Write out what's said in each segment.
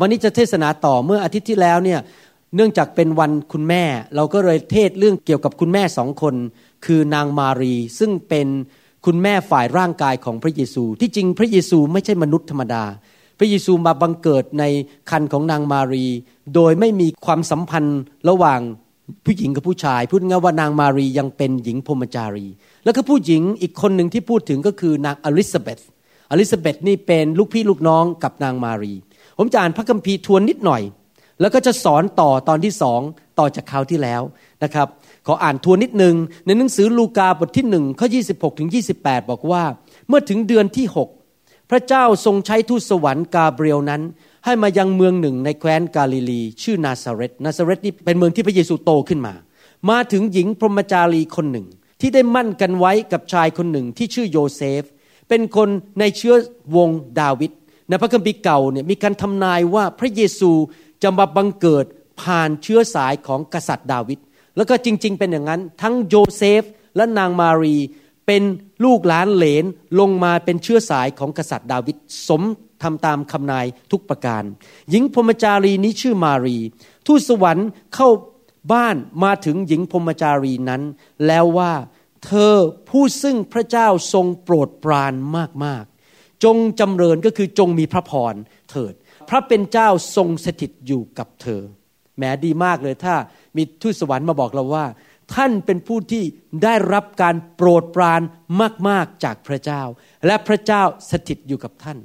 วันนี้จะเทศนาต่อเมื่ออาทิตย์ที่แล้วเนี่ยเนื่องจากเป็นวันคุณแม่ เราก็เลยเทศเรื่องเกี่ยวกับคุณแม่สองคน คือนางมารี ซึ่งเป็นคุณแม่ฝ่ายร่างกายของพระเยซู ที่จริงพระเยซูไม่ใช่มนุษย์ธรรมดา พระเยซูมาบังเกิดในคันของนางมารี โดยไม่มีความสัมพันธ์ระหว่างผู้หญิงกับผู้ชาย พูดง่ายว่านางมารียังเป็นหญิงพรมจารี แล้วก็ผู้หญิงอีกคนหนึ่งที่พูดถึงก็คือนางอลิซาเบธอลิซาเบธนี่เป็นลูกพี่ลูกน้องกับนางมารี ผมจะอ่านพระคัมภีร์ทวนนิดหน่อย แล้วก็จะสอนต่อตอนที่สองต่อจากคราวที่แล้วนะครับ ขออ่านทวนนิดหนึ่งในหนังสือลูกาบทที่หนึ่งข้อ26ถึง28 บอกว่า เมื่อถึงเดือนที่ 6 พระเจ้าทรงใช้ทูตสวรรค์กาเบรียลนั้น ให้มายังเมืองหนึ่งในแคว้นกาลิลี ชื่อนาซาเรตนาซาเรตนี่เป็นเมืองที่พระเยซูโตขึ้นมา มาถึงหญิงพรหมจารีคนหนึ่งที่ได้หมั้นกันไว้กับชายคนหนึ่งที่ชื่อโยเซฟ เป็นคนในเชื้อวงศ์ดาวิด ในพระคัมภีร์เก่าเนี่ยมีการทำนายว่าพระเยซูจะมาบังเกิดผ่านเชื้อสายของกษัตริย์ดาวิดแล้วก็จริง ๆ เป็นอย่างนั้น ทั้งโยเซฟและนางมารีเป็นลูกหลานเหลนลงมาเป็นเชื้อสายของกษัตริย์ดาวิดสมทำตามคำนายทุกประการ หญิงพรหมจารีนี้ชื่อมารี ทูตสวรรค์เข้าบ้านมาถึงหญิงพรมจารีนั้น แล้วว่าเธอผู้ซึ่งพระเจ้าทรงโปรดปรานมากๆ จงจำเริญก็คือจงมีพระพรเถิด พระเป็นเจ้าทรงสถิตอยู่กับเธอแหมดีมากเลยถ้ามีทูตสวรรค์มาบอกเราว่า ท่านเป็นผู้ที่ได้รับการโปรดปรานมาก ๆ จากพระเจ้า และพระเจ้าสถิตอยู่กับท่าน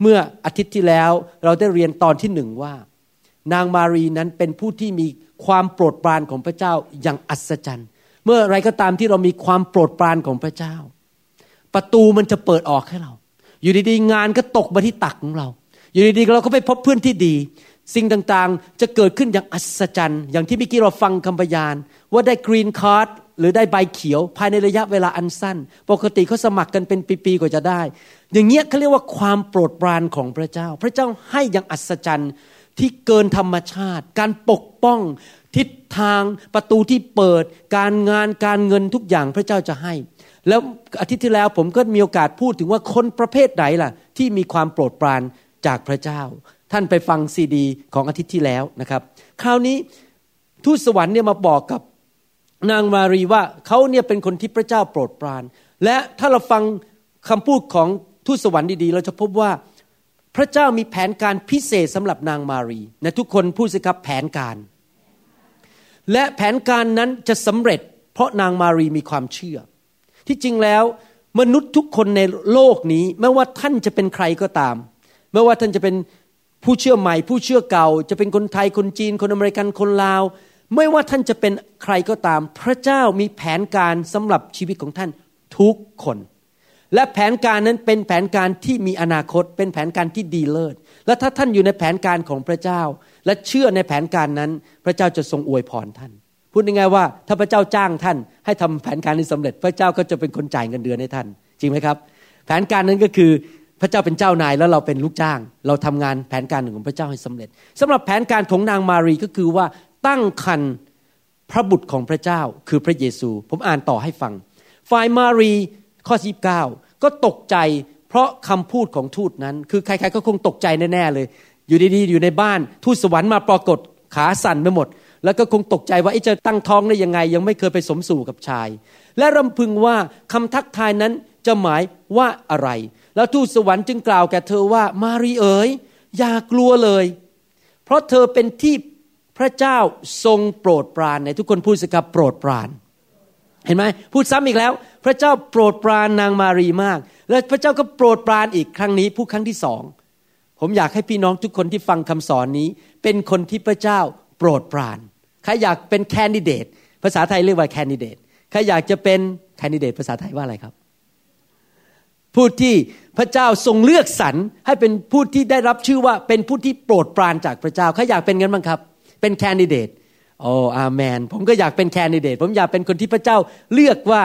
เมื่ออาทิตย์ที่แล้วเราได้เรียนตอนที่หนึ่งว่า นางมารีนั้นเป็นผู้ที่มีความโปรดปรานของพระเจ้าอย่างอัศจรรย์ เมื่อไรก็ตามที่เรามีความโปรดปรานของพระเจ้า ประตูมันจะเปิดออกให้เรา อยู่ดีๆงานก็ตกมาที่ตักของเรา อยู่ดีๆเราก็ไปพบเพื่อนที่ดี สิ่งต่างๆจะเกิดขึ้นอย่างอัศจรรย์ อย่างที่เมื่อกี้เราฟังคำพยาน ว่าได้ green card หรือได้ใบเขียวภายในระยะเวลาอันสั้น ปกติเขาสมัครกันเป็นปีๆกว่าจะได้ อย่างเงี้ยเขาเรียกว่าความโปรดปรานของพระเจ้า พระเจ้าให้อย่างอัศจรรย์ที่เกินธรรมชาติ การปกป้อง ทิศทางประตูที่เปิด การงานการเงินทุกอย่างพระเจ้าจะให้ แล้วอาทิตย์ที่แล้วผมก็มีโอกาสพูดถึงว่าคนประเภทไหนล่ะ ที่มีความโปรดปรานจากพระเจ้า ท่านไปฟังซีดี ของอาทิตย์ที่แล้วนะครับ คราวนี้ทูตสวรรค์เนี่ยมาบอกกับนางมารีว่าเขาเนี่ยเป็นคนที่พระเจ้าโปรดปราน และถ้าเราฟังคำพูดของทูตสวรรค์ดีๆ เราจะพบว่าพระเจ้ามีแผนการพิเศษสำหรับนางมารีนะทุกคนพูดสิครับแผนการ และแผนการนั้นจะสำเร็จ เพราะนางมารีมีความเชื่อ ที่จริงแล้วมนุษย์ทุกคนในโลกนี้ไม่ว่าท่านจะเป็นใครก็ตาม ไม่ว่าท่านจะเป็นผู้เชื่อใหม่ ผู้เชื่อเก่า จะเป็นคนไทยคนจีนคนอเมริกันคนลาว ไม่ว่าท่านจะเป็นใครก็ตาม พระเจ้ามีแผนการสำหรับชีวิตของท่านทุกคน และแผนการนั้นเป็นแผนการที่มีอนาคต เป็นแผนการที่ดีเลิศและถ้าท่านอยู่ในแผนการของพระเจ้า และเชื่อในแผนการนั้น พระเจ้าจะทรงอวยพรท่าน พูดง่ายๆว่าถ้าพระเจ้าจ้างท่าน ให้ทำแผนการนี้สำเร็จ พระเจ้าก็จะเป็นคนจ่ายเงินเดือนให้ท่าน จริงไหมครับ แผนการนั้นก็คือพระเจ้าเป็นเจ้านายแล้วเราเป็นลูกจ้าง เราทำงานแผนการหนึ่งของพระเจ้าให้สำเร็จสำหรับแผนการของนางมารีก็คือว่าตั้งคันพระบุตรของพระเจ้าคือพระเยซู ผมอ่านต่อให้ฟัง ฝ่ายมารีข้อสิบเก้าก็ตกใจ เพราะคำพูดของทูตนั้น คือใครๆก็คงตกใจแน่ๆเลย อยู่ดีๆ อยู่ในบ้านทูตสวรรค์มาปรากฏขาสั่นไปหมด แล้วก็คงตกใจว่าจะตั้งท้องได้ยังไง ยังไม่เคยไปสมสู่กับชาย และรำพึงว่าคำทักทายนั้นจะหมายว่าอะไร แล้วทูตสวรรค์จึงกล่าวแก่เธอว่ามารีเอ๋ยอย่ากลัวเลย เพราะเธอเป็นที่พระเจ้าทรงโปรดปรานในทุกคนพูดสิครับโปรดปราน เห็นไหมพูดซ้ำอีกแล้ว พระเจ้าโปรดปรานนางมารีมาก และพระเจ้าก็โปรดปรานอีกครั้งนี้ผู้ครั้งที่สองผมอยากให้พี่น้องทุกคนที่ฟังคำสอนนี้ เป็นคนที่พระเจ้าโปรดปราน ใครอยากเป็นแคนดิเดต ภาษาไทยเรียกว่าแคนดิเดต ใครอยากจะเป็นแคนดิเดต ภาษาไทยว่าอะไรครับ ผู้ที่พระเจ้าทรงเลือกสรรให้เป็นผู้ที่ได้รับชื่อว่าเป็นผู้ที่โปรดปรานจากพระเจ้า ใครอยากเป็นกันบ้างครับ เป็นแคนดิเดต โอ้อาเมน ผมก็อยากเป็นแคนดิเดต ผมอยากเป็นคนที่พระเจ้าเลือกว่า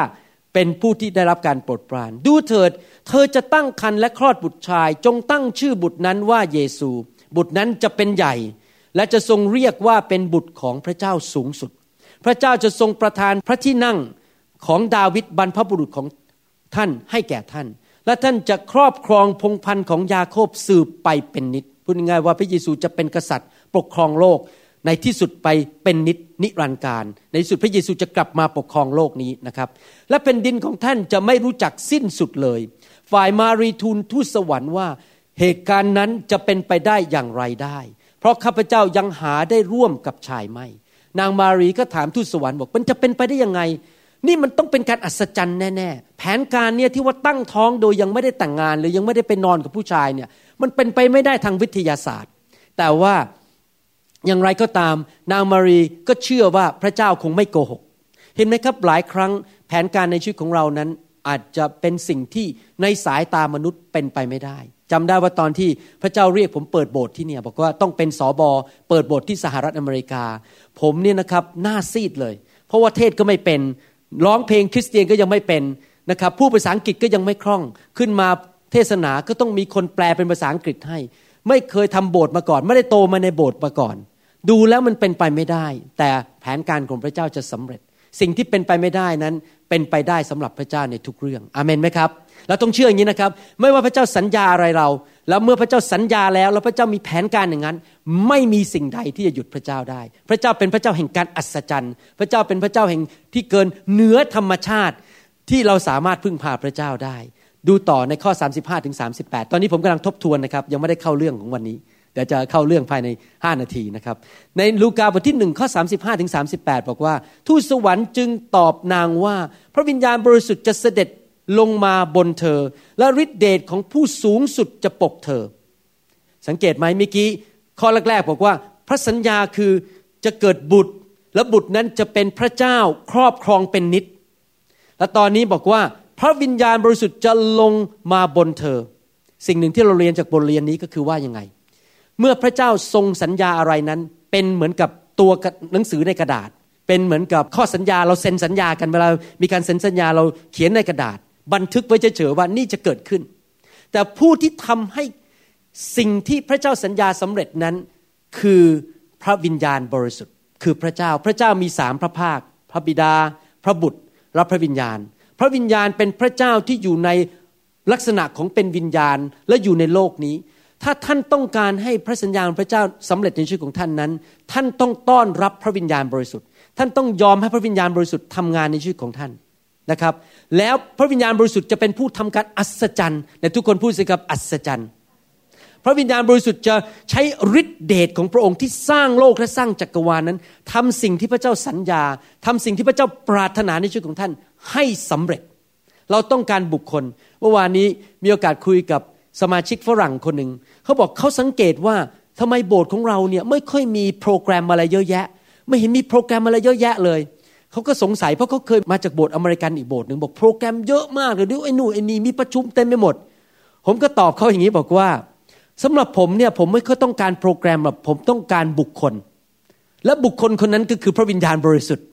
เป็นผู้ที่ได้รับการโปรดปราน ดูเถิด เธอจะตั้งครรภ์และคลอดบุตรชาย จงตั้งชื่อบุตรนั้นว่าเยซู บุตรนั้นจะเป็นใหญ่ และจะทรงเรียกว่าเป็นบุตรของพระเจ้าสูงสุด พระเจ้าจะทรงประทานพระที่นั่งของดาวิดบรรพบุรุษของท่านให้แก่ท่าน และท่านจะครอบครองพงพันธ์ของยาโคบสืบไปเป็นนิดพูดง่ายว่าพระเยซูจะเป็นกษัตริย์ ปกครองโลกในที่สุดไปเป็นนิดนิรันดร์การ ในที่สุดพระเยซูจะกลับมาปกครองโลกนี้นะครับและเป็นดินของท่านจะไม่รู้จักสิ้นสุดเลย ฝ่ายมารีทูลทูตสวรรค์ว่าเหตุการณ์นั้นจะเป็นไปได้อย่างไรได้ เพราะข้าพเจ้ายังหาได้ร่วมกับชายไม่ นางมารีก็ถามทูตสวรรค์บอกมันจะเป็นไปได้ยังไง นี่มันต้องเป็นการอัศจรรย์แน่ๆ แผนการเนี่ยที่ว่าตั้งท้องโดยยังไม่ได้แต่งงาน หรือยังไม่ได้ไปนอนกับผู้ชายเนี่ยมันเป็นไปไม่ได้ทางวิทยาศาสตร์ แต่ว่าอย่างไรก็ตาม นางมารีก็เชื่อว่าพระเจ้าคงไม่โกหก เห็นไหมครับหลายครั้งแผนการในชีวิตของเรานั้นอาจจะเป็นสิ่งที่ในสายตามนุษย์เป็นไปไม่ได้ จำได้ว่าตอนที่พระเจ้าเรียกผมเปิดโบสถ์ที่เนี่ยบอกว่าต้องเป็นสอบอเปิดโบสถ์ที่สหรัฐอเมริกา ผมเนี่ยนะครับหน้าซีดเลย เพราะว่าเทศก็ไม่เป็นร้องเพลงคริสเตียนก็ยังไม่เป็นนะครับผู้ภาษาอังกฤษก็ยังไม่คล่อง ขึ้นมาเทศนาก็ต้องมีคนแปลเป็นภาษาอังกฤษให้ ไม่เคยทำโบสถ์มาก่อน ไม่ได้โตมาในโบสถ์มาก่อน ดูแล้วมันเป็นไปไม่ได้ แต่แผนการของพระเจ้าจะสำเร็จ สิ่งที่เป็นไปไม่ได้นั้น เป็นไปได้สำหรับพระเจ้าในทุกเรื่องอเมนไหมครับ เราต้องเชื่ออย่างนี้นะครับ ไม่ว่าพระเจ้าสัญญาอะไรเรา แล้วเมื่อพระเจ้าสัญญาแล้ว แล้วพระเจ้ามีแผนการอย่างนั้น ไม่มีสิ่งใดที่จะหยุดพระเจ้าได้ พระเจ้าเป็นพระเจ้าแห่งการอัศจรรย์ พระเจ้าเป็นพระเจ้าแห่งที่เกินเหนือธรรมชาติที่เราสามารถพึ่งพาพระเจ้าได้ ดูต่อในข้อ 35ถึง38 ตอนนี้ผมกำลังทบทวนนะครับ ยังไม่ได้เข้าเรื่องของวันนี้ ดี๋ยวจะเข้าเรื่องภายใน 5 นาทีนะครับ ในลูกาบทที่หนึ่งข้อ35ถึง38 บอกว่า ทูตสวรรค์จึงตอบนางว่า พระวิญญาณบริสุทธิ์จะเสด็จลงมาบนเธอ และฤทธิเดชของผู้สูงสุดจะปกเธอ สังเกตไหมเมื่อกี้ข้อแรกๆบอกว่า พระสัญญาคือจะเกิดบุตร และบุตรนั้นจะเป็นพระเจ้าครอบครองเป็นนิด และตอนนี้บอกว่าพระวิญญาณบริสุทธิ์จะลงมาบนเธอ สิ่งหนึ่งที่เราเรียนจากบทเรียนนี้ก็คือว่ายังไง เมื่อพระเจ้าทรงสัญญาอะไรนั้น เป็นเหมือนกับตัวหนังสือในกระดาษ เป็นเหมือนกับข้อสัญญาเราเซ็นสัญญากันเวลามีการเซ็นสัญญาเราเขียนในกระดาษ บันทึกไว้เฉยๆว่านี่จะเกิดขึ้น แต่ผู้ที่ทำให้สิ่งที่พระเจ้าสัญญาสำเร็จนั้น คือพระวิญญาณบริสุทธิ์ คือพระเจ้าพระเจ้ามีสามพระภาค พระบิดา พระบุตรและพระวิญญาณ พระวิญญาณเป็นพระเจ้าที่อยู่ในลักษณะของเป็นวิญญาณและอยู่ในโลกนี้ ถ้าท่านต้องการให้พระสัญญาของพระเจ้าสำเร็จในชีวิตของท่านนั้น ท่านต้องต้อนรับพระวิญญาณบริสุทธิ์ ท่านต้องยอมให้พระวิญญาณบริสุทธิ์ทำงานในชีวิตของท่านนะครับ แล้วพระวิญญาณบริสุทธิ์จะเป็นผู้ทำการอัศจรรย์ในทุกคนพูดสิครับอัศจรรย์พระวิญญาณบริสุทธิ์จะใช้ฤทธิเดชของพระองค์ที่สร้างโลกและสร้างจักรวาลนั้นทำสิ่งที่พระเจ้าสัญญาทำสิ่งที่พระเจ้าปรารถนาในชีวิตของท่านให้สำเร็จ เราต้องการบุคคล เมื่อวานนี้มีโอกาสคุยกับ สมาชิกฝรั่งคนหนึ่งเขาบอกเขาสังเกตว่าทำไมโบสถ์ของเราเนี่ยไม่ค่อยมีโปรแกรมอะไรเยอะแยะ ไม่เห็นมีโปรแกรมอะไรเยอะแยะเลยเขาก็สงสัยเพราะเขาเคยมาจากโบสถ์อเมริกันอีกโบสถ์หนึ่งบอกโปรแกรมเยอะมากเลยดูไอ้นู่นไอ้นี่มีประชุมเต็มไปหมด ผมก็ตอบเขาอย่างนี้บอกว่าสำหรับผมเนี่ยผมไม่ค่อยต้องการโปรแกรมแบบผมต้องการบุคคล และบุคคลคนนั้นก็คือพระวิญญาณบริสุทธิ์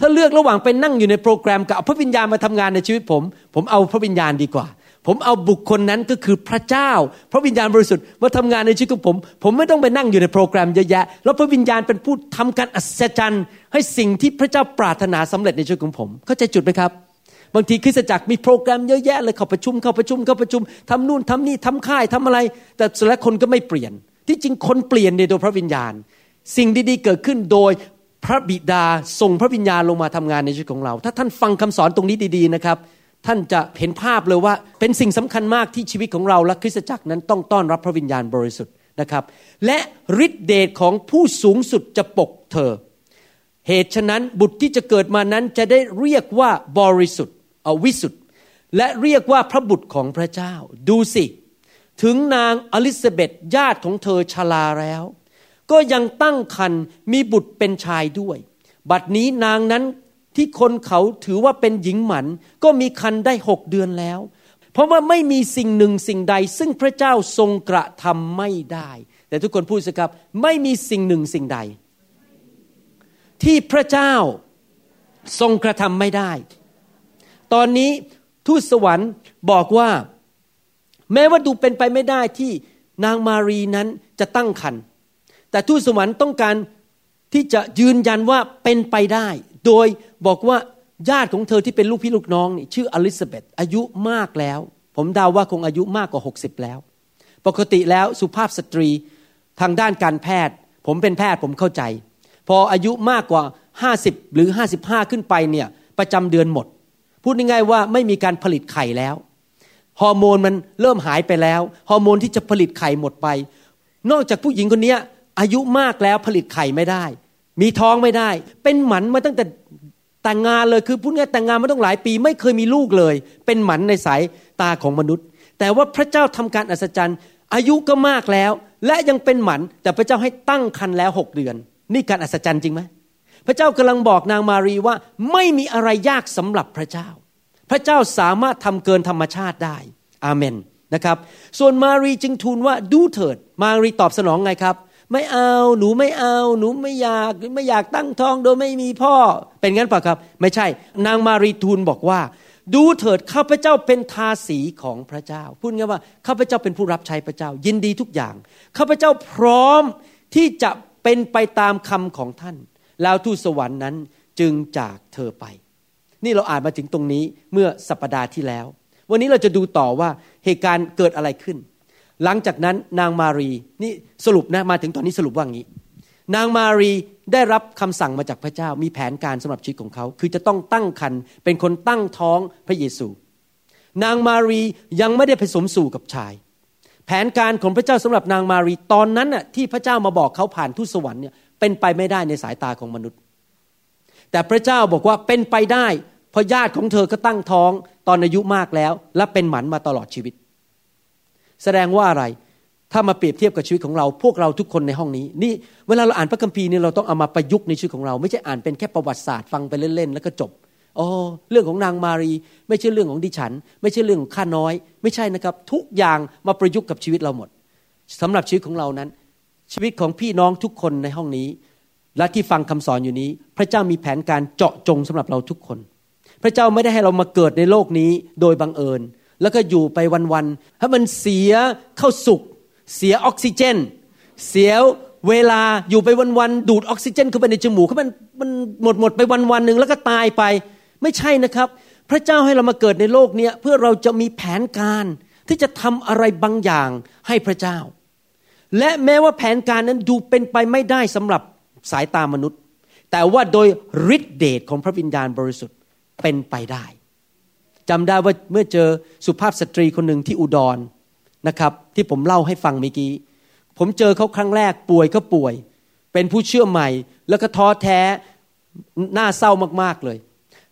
ถ้าเลือกระหว่างไปนั่งอยู่ในโปรแกรมกับพระวิญญาณมาทำงานในชีวิตผม ผมเอาพระวิญญาณดีกว่า ผมเอาบุคคลนั้นก็คือพระเจ้า พระวิญญาณบริสุทธิ์มาทำงานในชีวิตของผม ผมไม่ต้องไปนั่งอยู่ในโปรแกรมเยอะแยะ แล้วพระวิญญาณเป็นผู้ทำการอัศจรรย์ ให้สิ่งที่พระเจ้าปรารถนาสำเร็จในชีวิตของผม เข้าใจจุดไหมครับ บางทีคริสตจักรมีโปรแกรมเยอะแยะเลยเข้าประชุมเข้าประชุมเข้าประชุมทำนู่นทำนี่ทำค่ายทำอะไร แต่สุดท้ายคนก็ไม่เปลี่ยน ที่จริงคนเปลี่ยนในโดยพระวิญญาณ สิ่งดีๆเกิดขึ้นโดยพระบิดาส่งพระวิญญาณลงมาทำงานในชีวิตของเรา ถ้าท่านฟังคำสอนตรงนี้ดีๆนะครับ ท่านจะเห็นภาพเลยว่าเป็นสิ่งสำคัญมากที่ชีวิตของเราและคริสตจักรนั้นต้องต้อนรับพระวิญญาณบริสุทธิ์นะครับ และฤทธิเดชของผู้สูงสุดจะปกเธอ เหตุฉะนั้นบุตรที่จะเกิดมานั้นจะได้เรียกว่าบริสุทธิ์อวิสุทธิ์ และเรียกว่าพระบุตรของพระเจ้า ดูสิ ถึงนางอลิซาเบธญาติของเธอชราแล้ว ก็ยังตั้งครรภ์มีบุตรเป็นชายด้วย บัดนี้นางนั้น ที่คนเขาถือว่าเป็นหญิงหมัน ก็มีคันได้หกเดือนแล้ว เพราะว่าไม่มีสิ่งหนึ่งสิ่งใด ซึ่งพระเจ้าทรงกระทำไม่ได้ แต่ทุกคนพูดสิครับ ไม่มีสิ่งหนึ่งสิ่งใด ที่พระเจ้าทรงกระทำไม่ได้ ตอนนี้ทูตสวรรค์บอกว่า แม้ว่าดูเป็นไปไม่ได้ที่นางมารีนั้นจะตั้งครรภ์แต่ทูตสวรรค์ต้องการที่จะยืนยันว่าเป็นไปได้ โดยบอกว่าญาติของเธอที่เป็นลูกพี่ลูกน้องนี่ชื่ออลิซาเบธอายุมากแล้ว ผมเดาว่าคงอายุมากกว่า 60 แล้ว ปกติแล้วสุภาพสตรีทางด้านการแพทย์ ผมเป็นแพทย์ผมเข้าใจ พออายุมากกว่า 50 หรือ 55 ขึ้นไปเนี่ยประจำเดือนหมด พูดง่ายๆว่าไม่มีการผลิตไข่แล้วฮอร์โมนมันเริ่มหายไปแล้วฮอร์โมนที่จะผลิตไข่หมดไป นอกจากผู้หญิงคนนี้อายุมากแล้วผลิตไข่ไม่ได้ มีท้องไม่ได้ เป็นหมันมาตั้งแต่แต่งงานเลยคือพูดง่ายแต่งงานมาต้องหลายปี ไม่เคยมีลูกเลย เป็นหมันในสายตาของมนุษย์ แต่ว่าพระเจ้าทำการอัศจรรย์ อายุก็มากแล้ว และยังเป็นหมันแต่พระเจ้าให้ตั้งคันแล้วหกเดือน นี่การอัศจรรย์จริงไหมพระเจ้ากำลังบอกนางมารีว่าไม่มีอะไรยากสำหรับพระเจ้า พระเจ้าสามารถทำเกินธรรมชาติได้อาเมนนะครับ ส่วนมารีจึงทูลว่าดูเถิด มารีตอบสนองไงครับ ไม่เอาหนูไม่เอา หนูไม่อยากไม่อยากตั้งท้องโดยไม่มีพ่อเป็นงั้นปะครับ ไม่ใช่ นางมารีทูลบอกว่า ดูเถิดข้าพเจ้าเป็นทาสีของพระเจ้า พูดง่ายว่าข้าพเจ้าเป็นผู้รับใช้พระเจ้า ยินดีทุกอย่างข้าพเจ้าพร้อมที่จะเป็นไปตามคำของท่าน แล้วทูตสวรรค์นั้นจึงจากเธอไป นี่เราอ่านมาถึงตรงนี้เมื่อสัปดาห์ที่แล้ว วันนี้เราจะดูต่อว่าเหตุการณ์เกิดอะไรขึ้น หลังจากนั้นนางมารีนี่สรุปนะมาถึงตอนนี้สรุปว่างี้ นางมารีได้รับคำสั่งมาจากพระเจ้ามีแผนการสำหรับชีวิตของเขา คือจะต้องตั้งครรภ์เป็นคนตั้งท้องพระเยซู นางมารียังไม่ได้ผสมสู่กับชาย แผนการของพระเจ้าสำหรับนางมารีตอนนั้นน่ะที่พระเจ้ามาบอกเขาผ่านทูตสวรรค์เนี่ยเป็นไปไม่ได้ในสายตาของมนุษย์ แต่พระเจ้าบอกว่าเป็นไปได้เพราะญาติของเธอก็ตั้งท้องตอนอายุมากแล้ว และเป็นหมันมาตลอดชีวิต แสดงว่าอะไร ถ้ามาเปรียบเทียบกับชีวิตของเรา พวกเราทุกคนในห้องนี้ นี่เวลาเราอ่านพระคัมภีร์นี่เราต้องเอามาประยุกต์ในชีวิตของเรา ไม่ใช่อ่านเป็นแค่ประวัติศาสตร์ฟังไปเล่นๆแล้วก็จบอ๋อเรื่องของนางมารี ไม่ใช่เรื่องของดิฉัน ไม่ใช่เรื่องของข้าน้อย ไม่ใช่นะครับ ทุกอย่างมาประยุกต์กับชีวิตเราหมดสำหรับชีวิตของเรานั้น ชีวิตของพี่น้องทุกคนในห้องนี้ และที่ฟังคำสอนอยู่นี้ พระเจ้ามีแผนการเจาะจงสำหรับเราทุกคน พระเจ้าไม่ได้ให้เรามาเกิดในโลกนี้โดยบังเอิญ แล้วก็อยู่ไปวันๆถ้ามันเสียเข้าสุกเสียออกซิเจน เสียเวลาอยู่ไปวันๆดูดออกซิเจนเข้าไปในจมูกเขามันมันหมดหมดไปวันๆหนึ่งแล้วก็ตายไป ไม่ใช่นะครับ พระเจ้าให้เรามาเกิดในโลกนี้เพื่อเราจะมีแผนการที่จะทำอะไรบางอย่างให้พระเจ้า และแม้ว่าแผนการนั้นดูเป็นไปไม่ได้สำหรับสายตามนุษย์ แต่ว่าโดยฤทธิเดชของพระวิญญาณบริสุทธิ์เป็นไปได้ จำได้ว่าเมื่อเจอสุภาพสตรีคนหนึ่งที่อุดรนะครับ ที่ผมเล่าให้ฟังเมื่อกี้ ผมเจอเขาครั้งแรกป่วยก็ป่วย เป็นผู้เชื่อใหม่ แล้วก็ท้อแท้หน่าเศร้ามากๆเลย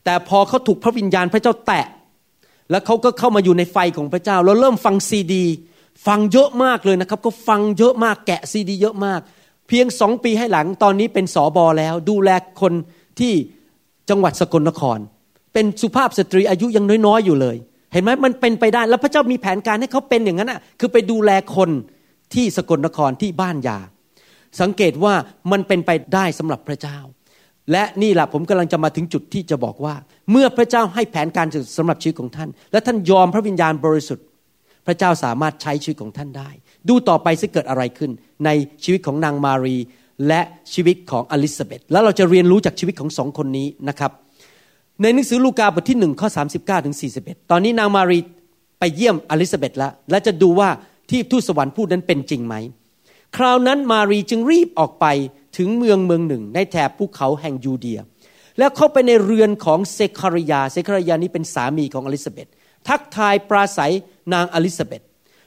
แต่พอเขาถูกพระวิญญาณพระเจ้าแตะ แล้วเขาก็เข้ามาอยู่ในไฟของพระเจ้า แล้วเริ่มฟังซีดี ฟังเยอะมากเลยนะครับ ก็ฟังเยอะมากแกะซีดีเยอะมาก เพียงสองปีให้หลังตอนนี้เป็นสอบอแล้ว ดูแลคนที่จังหวัดสกลนคร เป็นสุภาพสตรีอายุยังน้อยๆอยู่เลย เห็นไหมมันเป็นไปได้แล้วพระเจ้ามีแผนการให้เขาเป็นอย่างนั้นอะคือไปดูแลคนที่สกลนครที่บ้านยา สังเกตว่ามันเป็นไปได้สำหรับพระเจ้า และนี่แหละผมกำลังจะมาถึงจุดที่จะบอกว่า เมื่อพระเจ้าให้แผนการสำหรับชีวิตของท่าน และท่านยอมพระวิญญาณบริสุทธิ์ พระเจ้าสามารถใช้ชีวิตของท่านได้ ดูต่อไปจะเกิดอะไรขึ้น ในชีวิตของนางมารี และชีวิตของอลิซาเบธแล้วเราจะเรียนรู้จากชีวิตของสองคนนี้นะครับ ในหนังสือลูกาบทที่หนึ่งข้อสามสิบเก้าถึงสี่สิบเอ็ดตอนนี้นางมารีไปเยี่ยมอลิซาเบธแล้ว และจะดูว่าที่ทูตสวรรค์พูดนั้นเป็นจริงไหม คราวนั้นมารีจึงรีบออกไปถึงเมืองเมืองหนึ่ง ในแถบภูเขาแห่งยูเดีย แล้วเข้าไปในเรือนของเซคาริยา เซคาริยานี้เป็นสามีของอลิซาเบธทักทายปราศัยนางอลิซาเบธ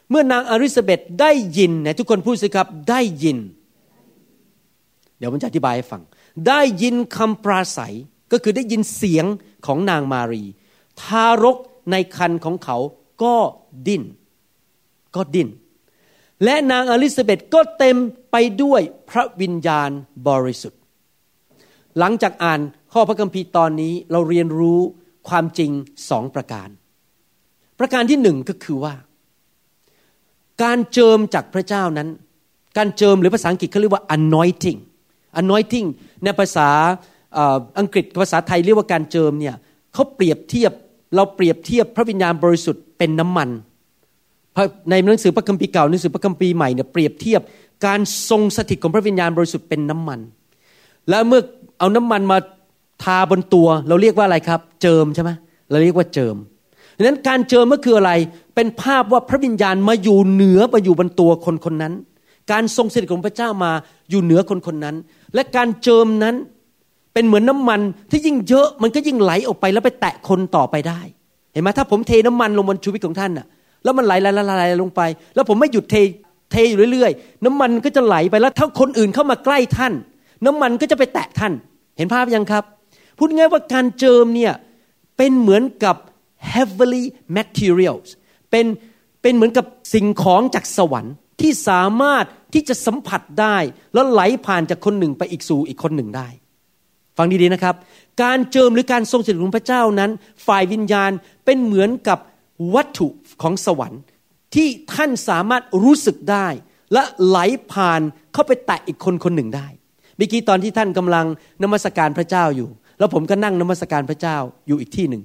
เมื่อนางอลิซาเบธได้ยินนะทุกคนพูดสิครับได้ยิน เดี๋ยวผมจะอธิบายให้ฟัง ได้ยินคำปราศัย ก็คือได้ยินเสียงของนางมารี ทารกในคันของเขาก็ดิ้น ก็ดิ้น และนางอลิซาเบธก็เต็มไปด้วยพระวิญญาณบริสุทธิ์ หลังจากอ่านข้อพระคัมภีร์ตอนนี้เราเรียนรู้ความจริงสองประการ ประการที่หนึ่งก็คือว่า การเจิมจากพระเจ้านั้น การเจิมหรือภาษาอังกฤษเขาเรียกว่า anointing anointing ในภาษา อังกฤษภาษาไทยเรียกว่าการเจิมเนี่ยเขาเปรียบเทียบเราเปรียบเทียบพระวิญญาณบริสุทธิ์เป็นน้ำมันในหนังสือพระคัมภีร์เก่าหนังสือพระคัมภีร์ใหม่เนี่ยเปรียบเทียบการทรงสถิตของพระวิญญาณบริสุทธิ์เป็นน้ำมัน และเมื่อเอาน้ำมันมาทาบนตัว เราเรียกว่าอะไรครับ เจิมใช่ไหมเราเรียกว่าเจิมดังนั้นการเจิมก็คืออะไรเป็นภาพว่าพระวิญญาณมาอยู่เหนือมาอยู่บนตัวคนคนนั้น การทรงสถิตของพระเจ้ามาอยู่เหนือคนคนนั้น และการเจิมนั้น เป็นเหมือนน้ามันที่ยิ่งเยอะมันก็ยิ่งไหลออกไปแล้วไปแตะคนต่อไปได้ เห็นไหมถ้าผมเทน้ำมันลงบนชีวิตของท่านน่ะ แล้วมันไหลไหลไหลลงไป แล้วผมไม่หยุดเทเทอยู่เรื่อยๆ น้ำมันก็จะไหลไปแล้วถ้าคนอื่นเข้ามาใกล้ท่าน น้ำมันก็จะไปแตะท่าน เห็นภาพยังครับ พูดง่ายว่าการเจิมเนี่ยเป็นเหมือนกับ heavenly materials เป็นเป็นเหมือนกับสิ่งของจากสวรรค์ที่สามารถที่จะสัมผัสได้ แล้วไหลผ่านจากคนหนึ่งไปอีกสู่อีกคนหนึ่งได้ ฟังดีๆนะครับ การเจิมหรือการทรงสถิตของพระเจ้านั้น ฝ่ายวิญญาณเป็นเหมือนกับวัตถุของสวรรค์ ที่ท่านสามารถรู้สึกได้ และไหลผ่านเข้าไปแตะอีกคนคนหนึ่งได้เมื่อกี้ตอนที่ท่านกำลังนมัสการพระเจ้าอยู่ แล้วผมก็นั่งนมัสการพระเจ้าอยู่อีกที่หนึ่ง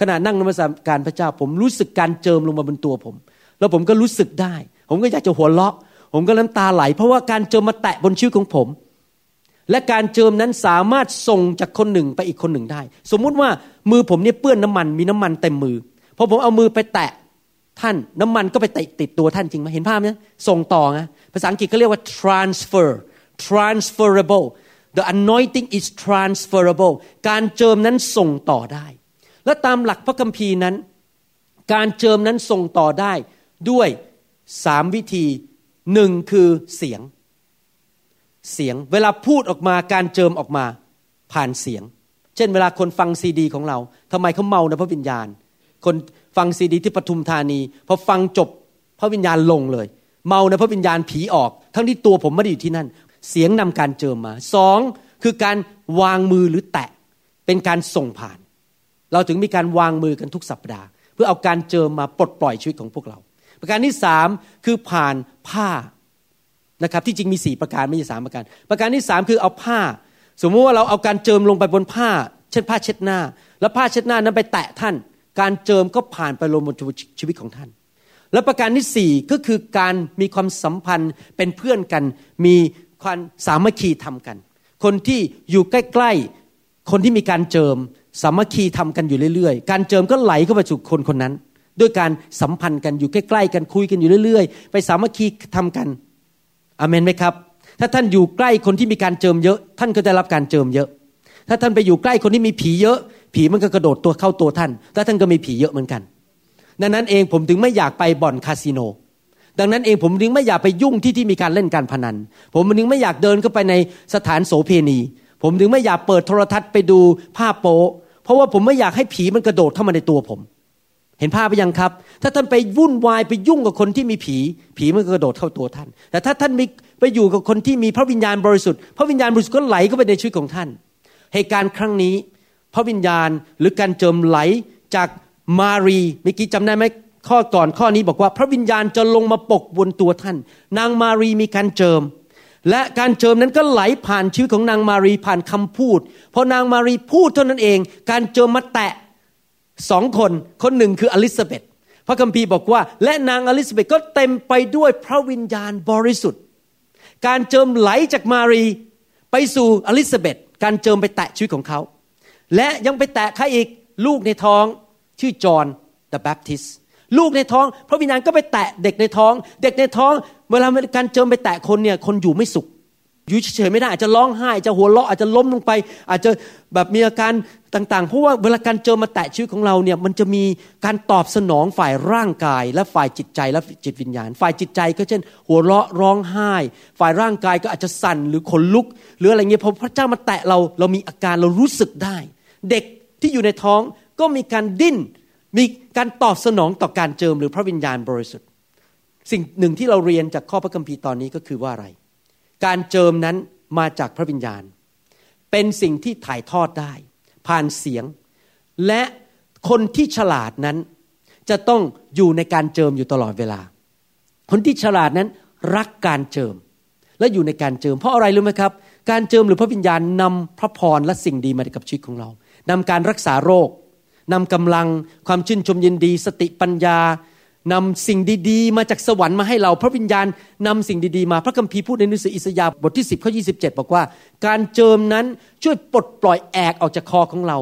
ขณะนั่งนมัสการพระเจ้า ผมรู้สึกการเจิมลงมาบนตัวผม แล้วผมก็รู้สึกได้ ผมก็อยากจะหัวเราะ ผมก็น้ำตาไหล เพราะว่าการเจิมมาแตะบนชีวิตของผม และการเจิมนั้นสามารถส่งจากคนหนึ่งไปอีกคนหนึ่งได้ สมมุติว่ามือผมเนี่ยเปื้อนน้ามันมีน้ำมันเต็มมือพอผมเอามือไปแตะท่านน้ำมันก็ไปติดติดตัวท่านจริงไหมเห็นภาพไหมส่งต่อนะภาษาอังกฤษเขาเรียกว่า transfer transferable the anointing is transferable การเจิมนั้นส่งต่อได้ และตามหลักพระคัมภีร์นั้น การเจิมนั้นส่งต่อได้ด้วยสามวิธีหนึ่งคือเสียง เสียง เวลาพูดออกมาการเจิมออกมาผ่านเสียง เช่น เวลาคนฟังซีดี ของเราทำไมเขาเมาในพระวิญญาณ คนฟังซีดี ที่ปทุมธานีพอฟังจบพระวิญญาณลงเลย เมาในพระวิญญาณผีออก ทั้งที่ตัวผมไม่ได้อยู่ที่นั่น เสียงนำการเจิมมาสองคือการวางมือหรือแตะเป็นการส่งผ่าน เราถึงมีการวางมือกันทุกสัปดาห์ เพื่อเอาการเจิมมาปลดปล่อยชีวิตของพวกเรา ประการที่สามคือผ่านผ้า นะครับที่จริงมีสี่ประการไม่ใช่สามประการ ประการที่สามคือเอาผ้า สมมุติว่าเราเอาการเจิมลงไปบนผ้า เช่นผ้าเช็ดหน้า แล้วผ้าเช็ดหน้านั้นไปแตะท่าน การเจิมก็ผ่านไปลงบนชีวิตของท่าน และประการที่สี่ก็คือการมีความสัมพันธ์เป็นเพื่อนกัน มีความสามัคคีทำกัน คนที่อยู่ใกล้ๆคนที่มีการเจิมสามัคคีทำกันอยู่เรื่อยๆ การเจิมก็ไหลเข้าไปสู่คนคนนั้น ด้วยการสัมพันธ์กันอยู่ใกล้ๆกันคุยกันอยู่เรื่อย ๆ ไปสามัคคีทำกัน อเมนไหมครับ ถ้าท่านอยู่ใกล้คนที่มีการเจิมเยอะ ท่านก็จะรับการเจิมเยอะ ถ้าท่านไปอยู่ใกล้คนที่มีผีเยอะ ผีมันก็กระโดดตัวเข้าตัวท่าน แล้วท่านก็มีผีเยอะเหมือนกัน ดังนั้นเองผมถึงไม่อยากไปบ่อนคาสิโน ดังนั้นเองผมถึงไม่อยากไปยุ่งที่ที่มีการเล่นการพนัน ผมถึงไม่อยากเดินเข้าไปในสถานโสเพณี ผมถึงไม่อยากเปิดโทรทัศน์ไปดูภาพโป๊เพราะว่าผมไม่อยากให้ผีมันกระโดดเข้ามาในตัวผม เห็นภาพไปยังครับ ถ้าท่านไปวุ่นวายไปยุ่งกับคนที่มีผี ผีมันก็กระโดดเข้าตัวท่าน แต่ถ้าท่านไปอยู่กับคนที่มีพระวิญญาณบริสุทธิ์ พระวิญญาณบริสุทธิ์ก็ไหลเข้าไปในชีวิตของท่าน เหตุการณ์ครั้งนี้ พระวิญญาณหรือการเจิมไหลจากมารีเมื่อกี้จำได้ไหมข้อก่อนข้อนี้บอกว่า พระวิญญาณจะลงมาปกบนตัวท่าน นางมารีมีการเจิม และการเจิมนั้นก็ไหลผ่านชีวิตของนางมารีผ่านคำพูดพอนางมารีพูดเท่านั้นเอง การเจิมมาแตะ สองคนคนหนึ่งคืออลิซาเบธพระคัมภีร์บอกว่า และนางอลิซาเบธก็เต็มไปด้วยพระวิญญาณบริสุทธิ์ การเจิมไหลจากมารีไปสู่อลิซาเบธการเจิมไปแตะชีวิตของเขา และยังไปแตะใครอีกลูกในท้องชื่อจอห์น the Baptist ลูกในท้อง พระวิญญาณก็ไปแตะเด็กในท้อง เด็กในท้อง เวลาการเจิมไปแตะคนเนี่ยคนอยู่ไม่สุขอยู่เฉยๆไม่ได้อาจจะร้องไห้จะหัวเราะอาจจะล้มลงไป อาจจะแบบมีอาการ ต่างๆ เพราะว่าเวลาการเจอมาแตะชีวิตของเราเนี่ยมันจะมีการตอบสนองฝ่ายร่างกาย และฝ่ายจิตใจและจิตวิญญาณ ฝ่ายจิตใจก็เช่น หัวเราะร้องไห้ ฝ่ายร่างกายก็อาจจะสั่นหรือขนลุก หรืออะไรเงี้ยพอพระเจ้ามาแตะเราเรามีอาการเรารู้สึกได้ เด็กที่อยู่ในท้องก็มีการดิ้น มีการตอบสนองต่อการเจิมหรือพระวิญญาณบริสุทธิ์ สิ่งหนึ่งที่เราเรียนจากข้อพระคัมภีร์ตอนนี้ก็คือว่าอะไร การเจิมนั้นมาจากพระวิญญาณ เป็นสิ่งที่ถ่ายทอดได้ ผ่านเสียง และคนที่ฉลาดนั้น จะต้องอยู่ในการเจิมอยู่ตลอดเวลา คนที่ฉลาดนั้นรักการเจิม และอยู่ในการเจิม เพราะอะไรรู้ไหมครับ การเจิมหรือพระวิญญาณนำพระพรและสิ่งดีมาในกับชีวิตของเรานำการรักษาโรคนำกำลังความชื่นชมยินดี สติปัญญา นำสิ่งดีๆ มาจากสวรรค์มาให้เรา พระวิญญาณนำสิ่งดีๆ มาพระคัมภีร์พูดในหนังสืออิสยาห์บทที่ 10 ข้อ 27 บอกว่า การเจิมนั้นช่วยปลดปล่อยแอกออกจากคอของเรา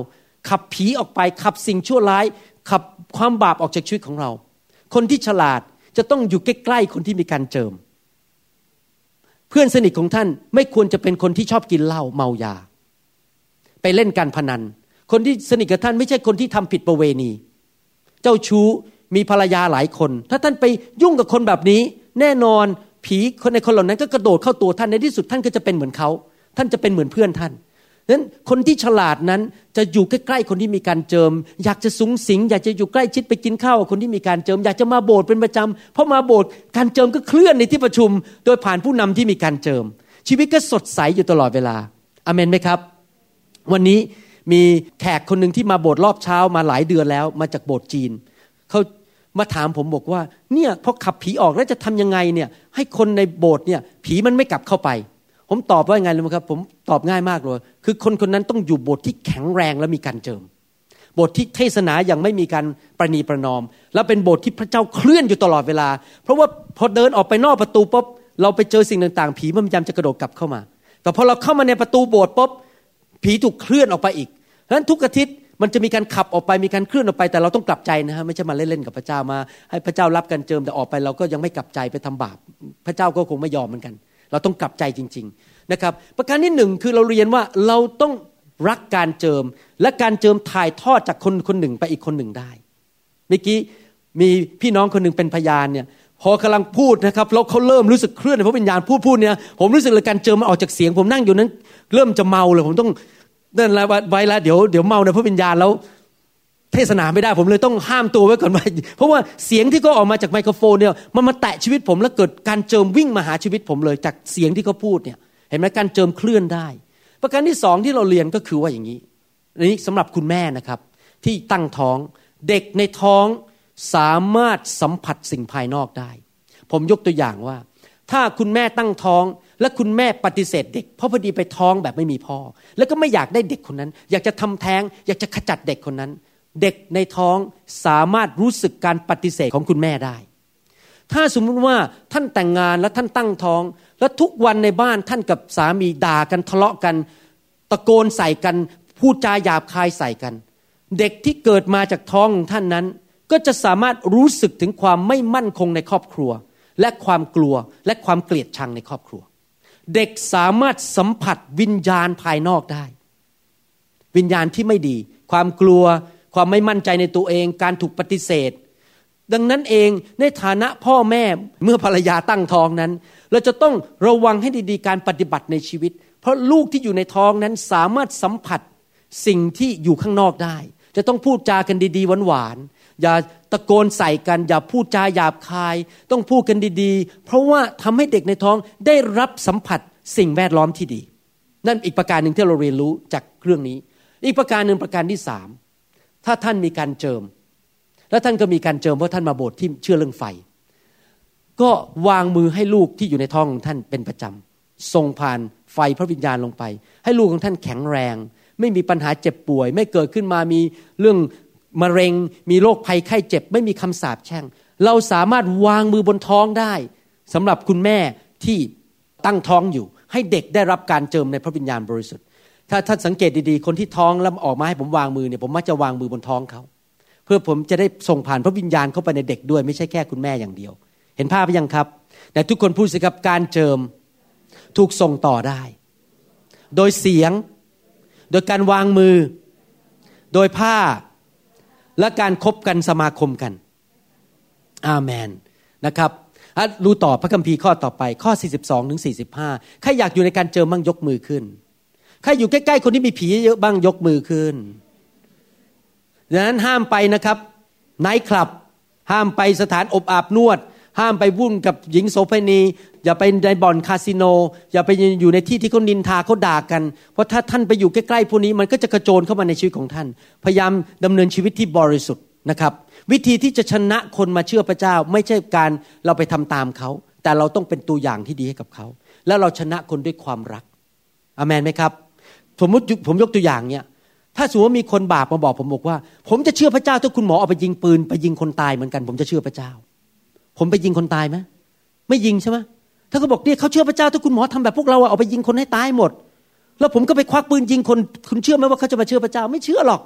ขับผีออกไปขับสิ่งชั่วร้าย ขับความบาปออกจากชีวิตของเรา คนที่ฉลาดจะต้องอยู่ใกล้ๆคนที่มีการเจิม เพื่อนสนิทของท่านไม่ควรจะเป็นคนที่ชอบกินเหล้าเมายา ไปเล่นการพนัน คนที่สนิทกับท่านไม่ใช่คนที่ทำผิดประเวณี เจ้าชู้ มีภรรยาหลายคน ถ้าท่านไปยุ่งกับคนแบบนี้ แน่นอนผีคนในคนเหล่านั้นก็กระโดดเข้าตัวท่านในที่สุดท่านก็จะเป็นเหมือนเขา ท่านจะเป็นเหมือนเพื่อนท่านนั้นคนที่ฉลาดนั้นจะอยู่ใกล้ๆคนที่มีการเจิม อยากจะสูงสิง อยากจะอยู่ใกล้ชิดไปกินข้าวคนที่มีการเจิม อยากจะมาโบสถ์เป็นประจำเพราะมาโบสถ์การเจิมก็เคลื่อนในที่ประชุม โดยผ่านผู้นำที่มีการเจิม ชีวิตก็สดใสอยู่ตลอดเวลาอเมนไหมครับ วันนี้มีแขกคนหนึ่งที่มาโบสถ์รอบเช้ามาหลายเดือนแล้ว มาจากโบสถ์จีน เขามาถามผมบอกว่าเนี่ยพอขับผีออกแล้วจะทำยังไงเนี่ย ให้คนในโบสถ์เนี่ย ผีมันไม่กลับเข้าไป ผมตอบว่าไงรู้ไหมครับ ผมตอบง่ายมากเลย คือคนคนนั้นต้องอยู่โบสถ์ที่แข็งแรงและมีการเจิมโบสถ์ที่เทศนาอย่างไม่มีการประนีประนอม แล้วเป็นโบสถ์ที่พระเจ้าเคลื่อนอยู่ตลอดเวลา เพราะว่าพอเดินออกไปนอกประตูปุ๊บเราไปเจอสิ่งต่างๆ ผีมันพยายามจะกระโดดกลับเข้ามา แต่พอเราเข้ามาในประตูโบสถ์ปุ๊บผีถูกเคลื่อนออกไปอีกเพราะฉะนั้นทุกอาทิตย์ มันจะมีการขับออกไปมีการเคลื่อนออกไปแต่เราต้องกลับใจนะฮะไม่ใช่มาเล่นๆกับพระเจ้ามา ให้พระเจ้ารับการเจิมแต่ออกไปเราก็ยังไม่กลับใจไปทำบาป พระเจ้าก็คงไม่ยอมเหมือนกัน เราต้องกลับใจจริง ๆนะครับ ประการที่หนึ่งคือเราเรียนว่าเราต้องรักการเจิมและการเจิมถ่ายทอดจากคนคนหนึ่งไปอีกคนหนึ่งได้เมื่อกี้มีพี่น้องคนหนึ่งเป็นพยานเนี่ยพอกำลังพูดนะครับแล้วเขาเริ่มรู้สึกเคลื่อนในพราะวิญญาณพูดพูดเนี่ยผมรู้สึกเลยการเจิมมันออกจากเสียง ผมนั่งอยู่นั้น เริ่มจะเมาเลยผมต้อง นั่นแหละไว้แล้วเดี๋ยวเดี๋ยวเมาในพระวิญญาณแล้ว เทศนาไม่ได้ผมเลยต้องห้ามตัวไว้ก่อนไว้เพราะว่าเสียงที่เขาออกมาจากไมโครโฟนเนี่ยมันมาแตะชีวิตผมแล้วเกิดการเจิมวิ่งมาหาชีวิตผมเลย จากเสียงที่เขาพูดเนี่ย เห็นไหมการเจิมเคลื่อนได้ ประการที่สองที่เราเรียนก็คือว่าอย่างนี้นี้สำหรับคุณแม่นะครับ ที่ตั้งท้องเด็กในท้องสามารถสัมผัสสิ่งภายนอกได้ ผมยกตัวอย่างว่า ถ้าคุณแม่ตั้งท้อง และคุณแม่ปฏิเสธเด็ก เพราะพอดีไปท้องแบบไม่มีพ่อ แล้วก็ไม่อยากได้เด็กคนนั้น อยากจะทำแท้ง อยากจะขจัดเด็กคนนั้น เด็กในท้องสามารถรู้สึกการปฏิเสธของคุณแม่ได้ ถ้าสมมุติว่าท่านแต่งงานและท่านตั้งท้อง และทุกวันในบ้านท่านกับสามีด่ากันทะเลาะกัน ตะโกนใส่กันพูดจาหยาบคายใส่กัน เด็กที่เกิดมาจากท้องของท่านนั้น ก็จะสามารถรู้สึกถึงความไม่มั่นคงในครอบครัว และความกลัวและความเกลียดชังในครอบครัว เด็กสามารถสัมผัสวิญญาณภายนอกได้ วิญญาณที่ไม่ดี ความกลัว ความไม่มั่นใจในตัวเอง การถูกปฏิเสธ ดังนั้นเองในฐานะพ่อแม่เมื่อภรรยาตั้งท้องนั้น เราจะต้องระวังให้ดีๆการปฏิบัติในชีวิต เพราะลูกที่อยู่ในท้องนั้นสามารถสัมผัสสิ่งที่อยู่ข้างนอกได้ จะต้องพูดจากันดีๆหวานๆ อย่าตะโกนใส่กัน อย่าพูดจาหยาบคาย ต้องพูดกันดีๆ เพราะว่าทำให้เด็กในท้องได้รับสัมผัสสิ่งแวดล้อมที่ดี นั่นอีกประการหนึ่งที่เราเรียนรู้จากเรื่องนี้ อีกประการหนึ่งประการที่สามถ้าท่านมีการเจิม แล้วท่านก็มีการเจิมเพราะท่านมาโบสถ์ที่เชื่อเรื่องไฟ ก็วางมือให้ลูกที่อยู่ในท้องของท่านเป็นประจำส่งผ่านไฟพระวิญญาณลงไป ให้ลูกของท่านแข็งแรง ไม่มีปัญหาเจ็บป่วย ไม่เกิดขึ้นมามีเรื่อง มะเร็ง มีโรคภัยไข้เจ็บ ไม่มีคำสาปแช่ง เราสามารถวางมือบนท้องได้สำหรับคุณแม่ที่ตั้งท้องอยู่ ให้เด็กได้รับการเจิมในพระวิญญาณบริสุทธิ์ ถ้าท่านสังเกตดีๆ คนที่ท้องแล้วออกมาให้ผมวางมือเนี่ยผมมักจะวางมือบนท้องเขาเพื่อผมจะได้ส่งผ่านพระวิญญาณเข้าไปในเด็กด้วย ไม่ใช่แค่คุณแม่อย่างเดียว เห็นภาพไหมยังครับแต่ทุกคนพูดสิครับการเจิมถูกส่งต่อได้ โดยเสียง โดยการวางมือ โดยผ้า และการครบกันสมาคมกัน อาเมนนะครับรู้ต่อพระคัมภีร์ข้อต่อไป ข้อ 42ถึง45 ใครอยากอยู่ในการเจอบ้างยกมือขึ้น ใครอยู่ใกล้ๆคนที่มีผีเยอะบ้างยกมือขึ้นดังนั้นห้ามไปนะครับไนท์คลับ ห้ามไปสถานอบอาบนวด ห้ามไปวุ่นกับหญิงโสเภณี อย่าไปในบ่อนคาสิโน อย่าไปอยู่ในที่ที่เขานินทาเขาด่ากัน เพราะถ้าท่านไปอยู่ใกล้ๆพวกนี้มันก็จะกระโจนเข้ามาในชีวิตของท่าน พยายามดำเนินชีวิตที่บริสุทธิ์นะครับ วิธีที่จะชนะคนมาเชื่อพระเจ้า ไม่ใช่การเราไปทำตามเขา แต่เราต้องเป็นตัวอย่างที่ดีให้กับเขา แล้วเราชนะคนด้วยความรักอเมนไหมครับผมผมยกตัวอย่างเนี่ยถ้าสมมติว่ามีคนบาปมาบอกผมบอกว่า ผมจะเชื่อพระเจ้าถ้าคุณหมอเอาไปยิงปืน ไปยิงคนตายเหมือนกัน ผมจะเชื่อพระเจ้า ผมไปยิงคนตายไหมไม่ยิงใช่ไหมถ้าเขาบอกเนี่ยเขาเชื่อพระเจ้าถ้าคุณหมอทำแบบพวกเราอะเอาไปยิงคนให้ตายหมด แล้วผมก็ไปควักปืนยิงคนคุณเชื่อไหมว่าเขาจะมาเชื่อพระเจ้าไม่เชื่อหรอก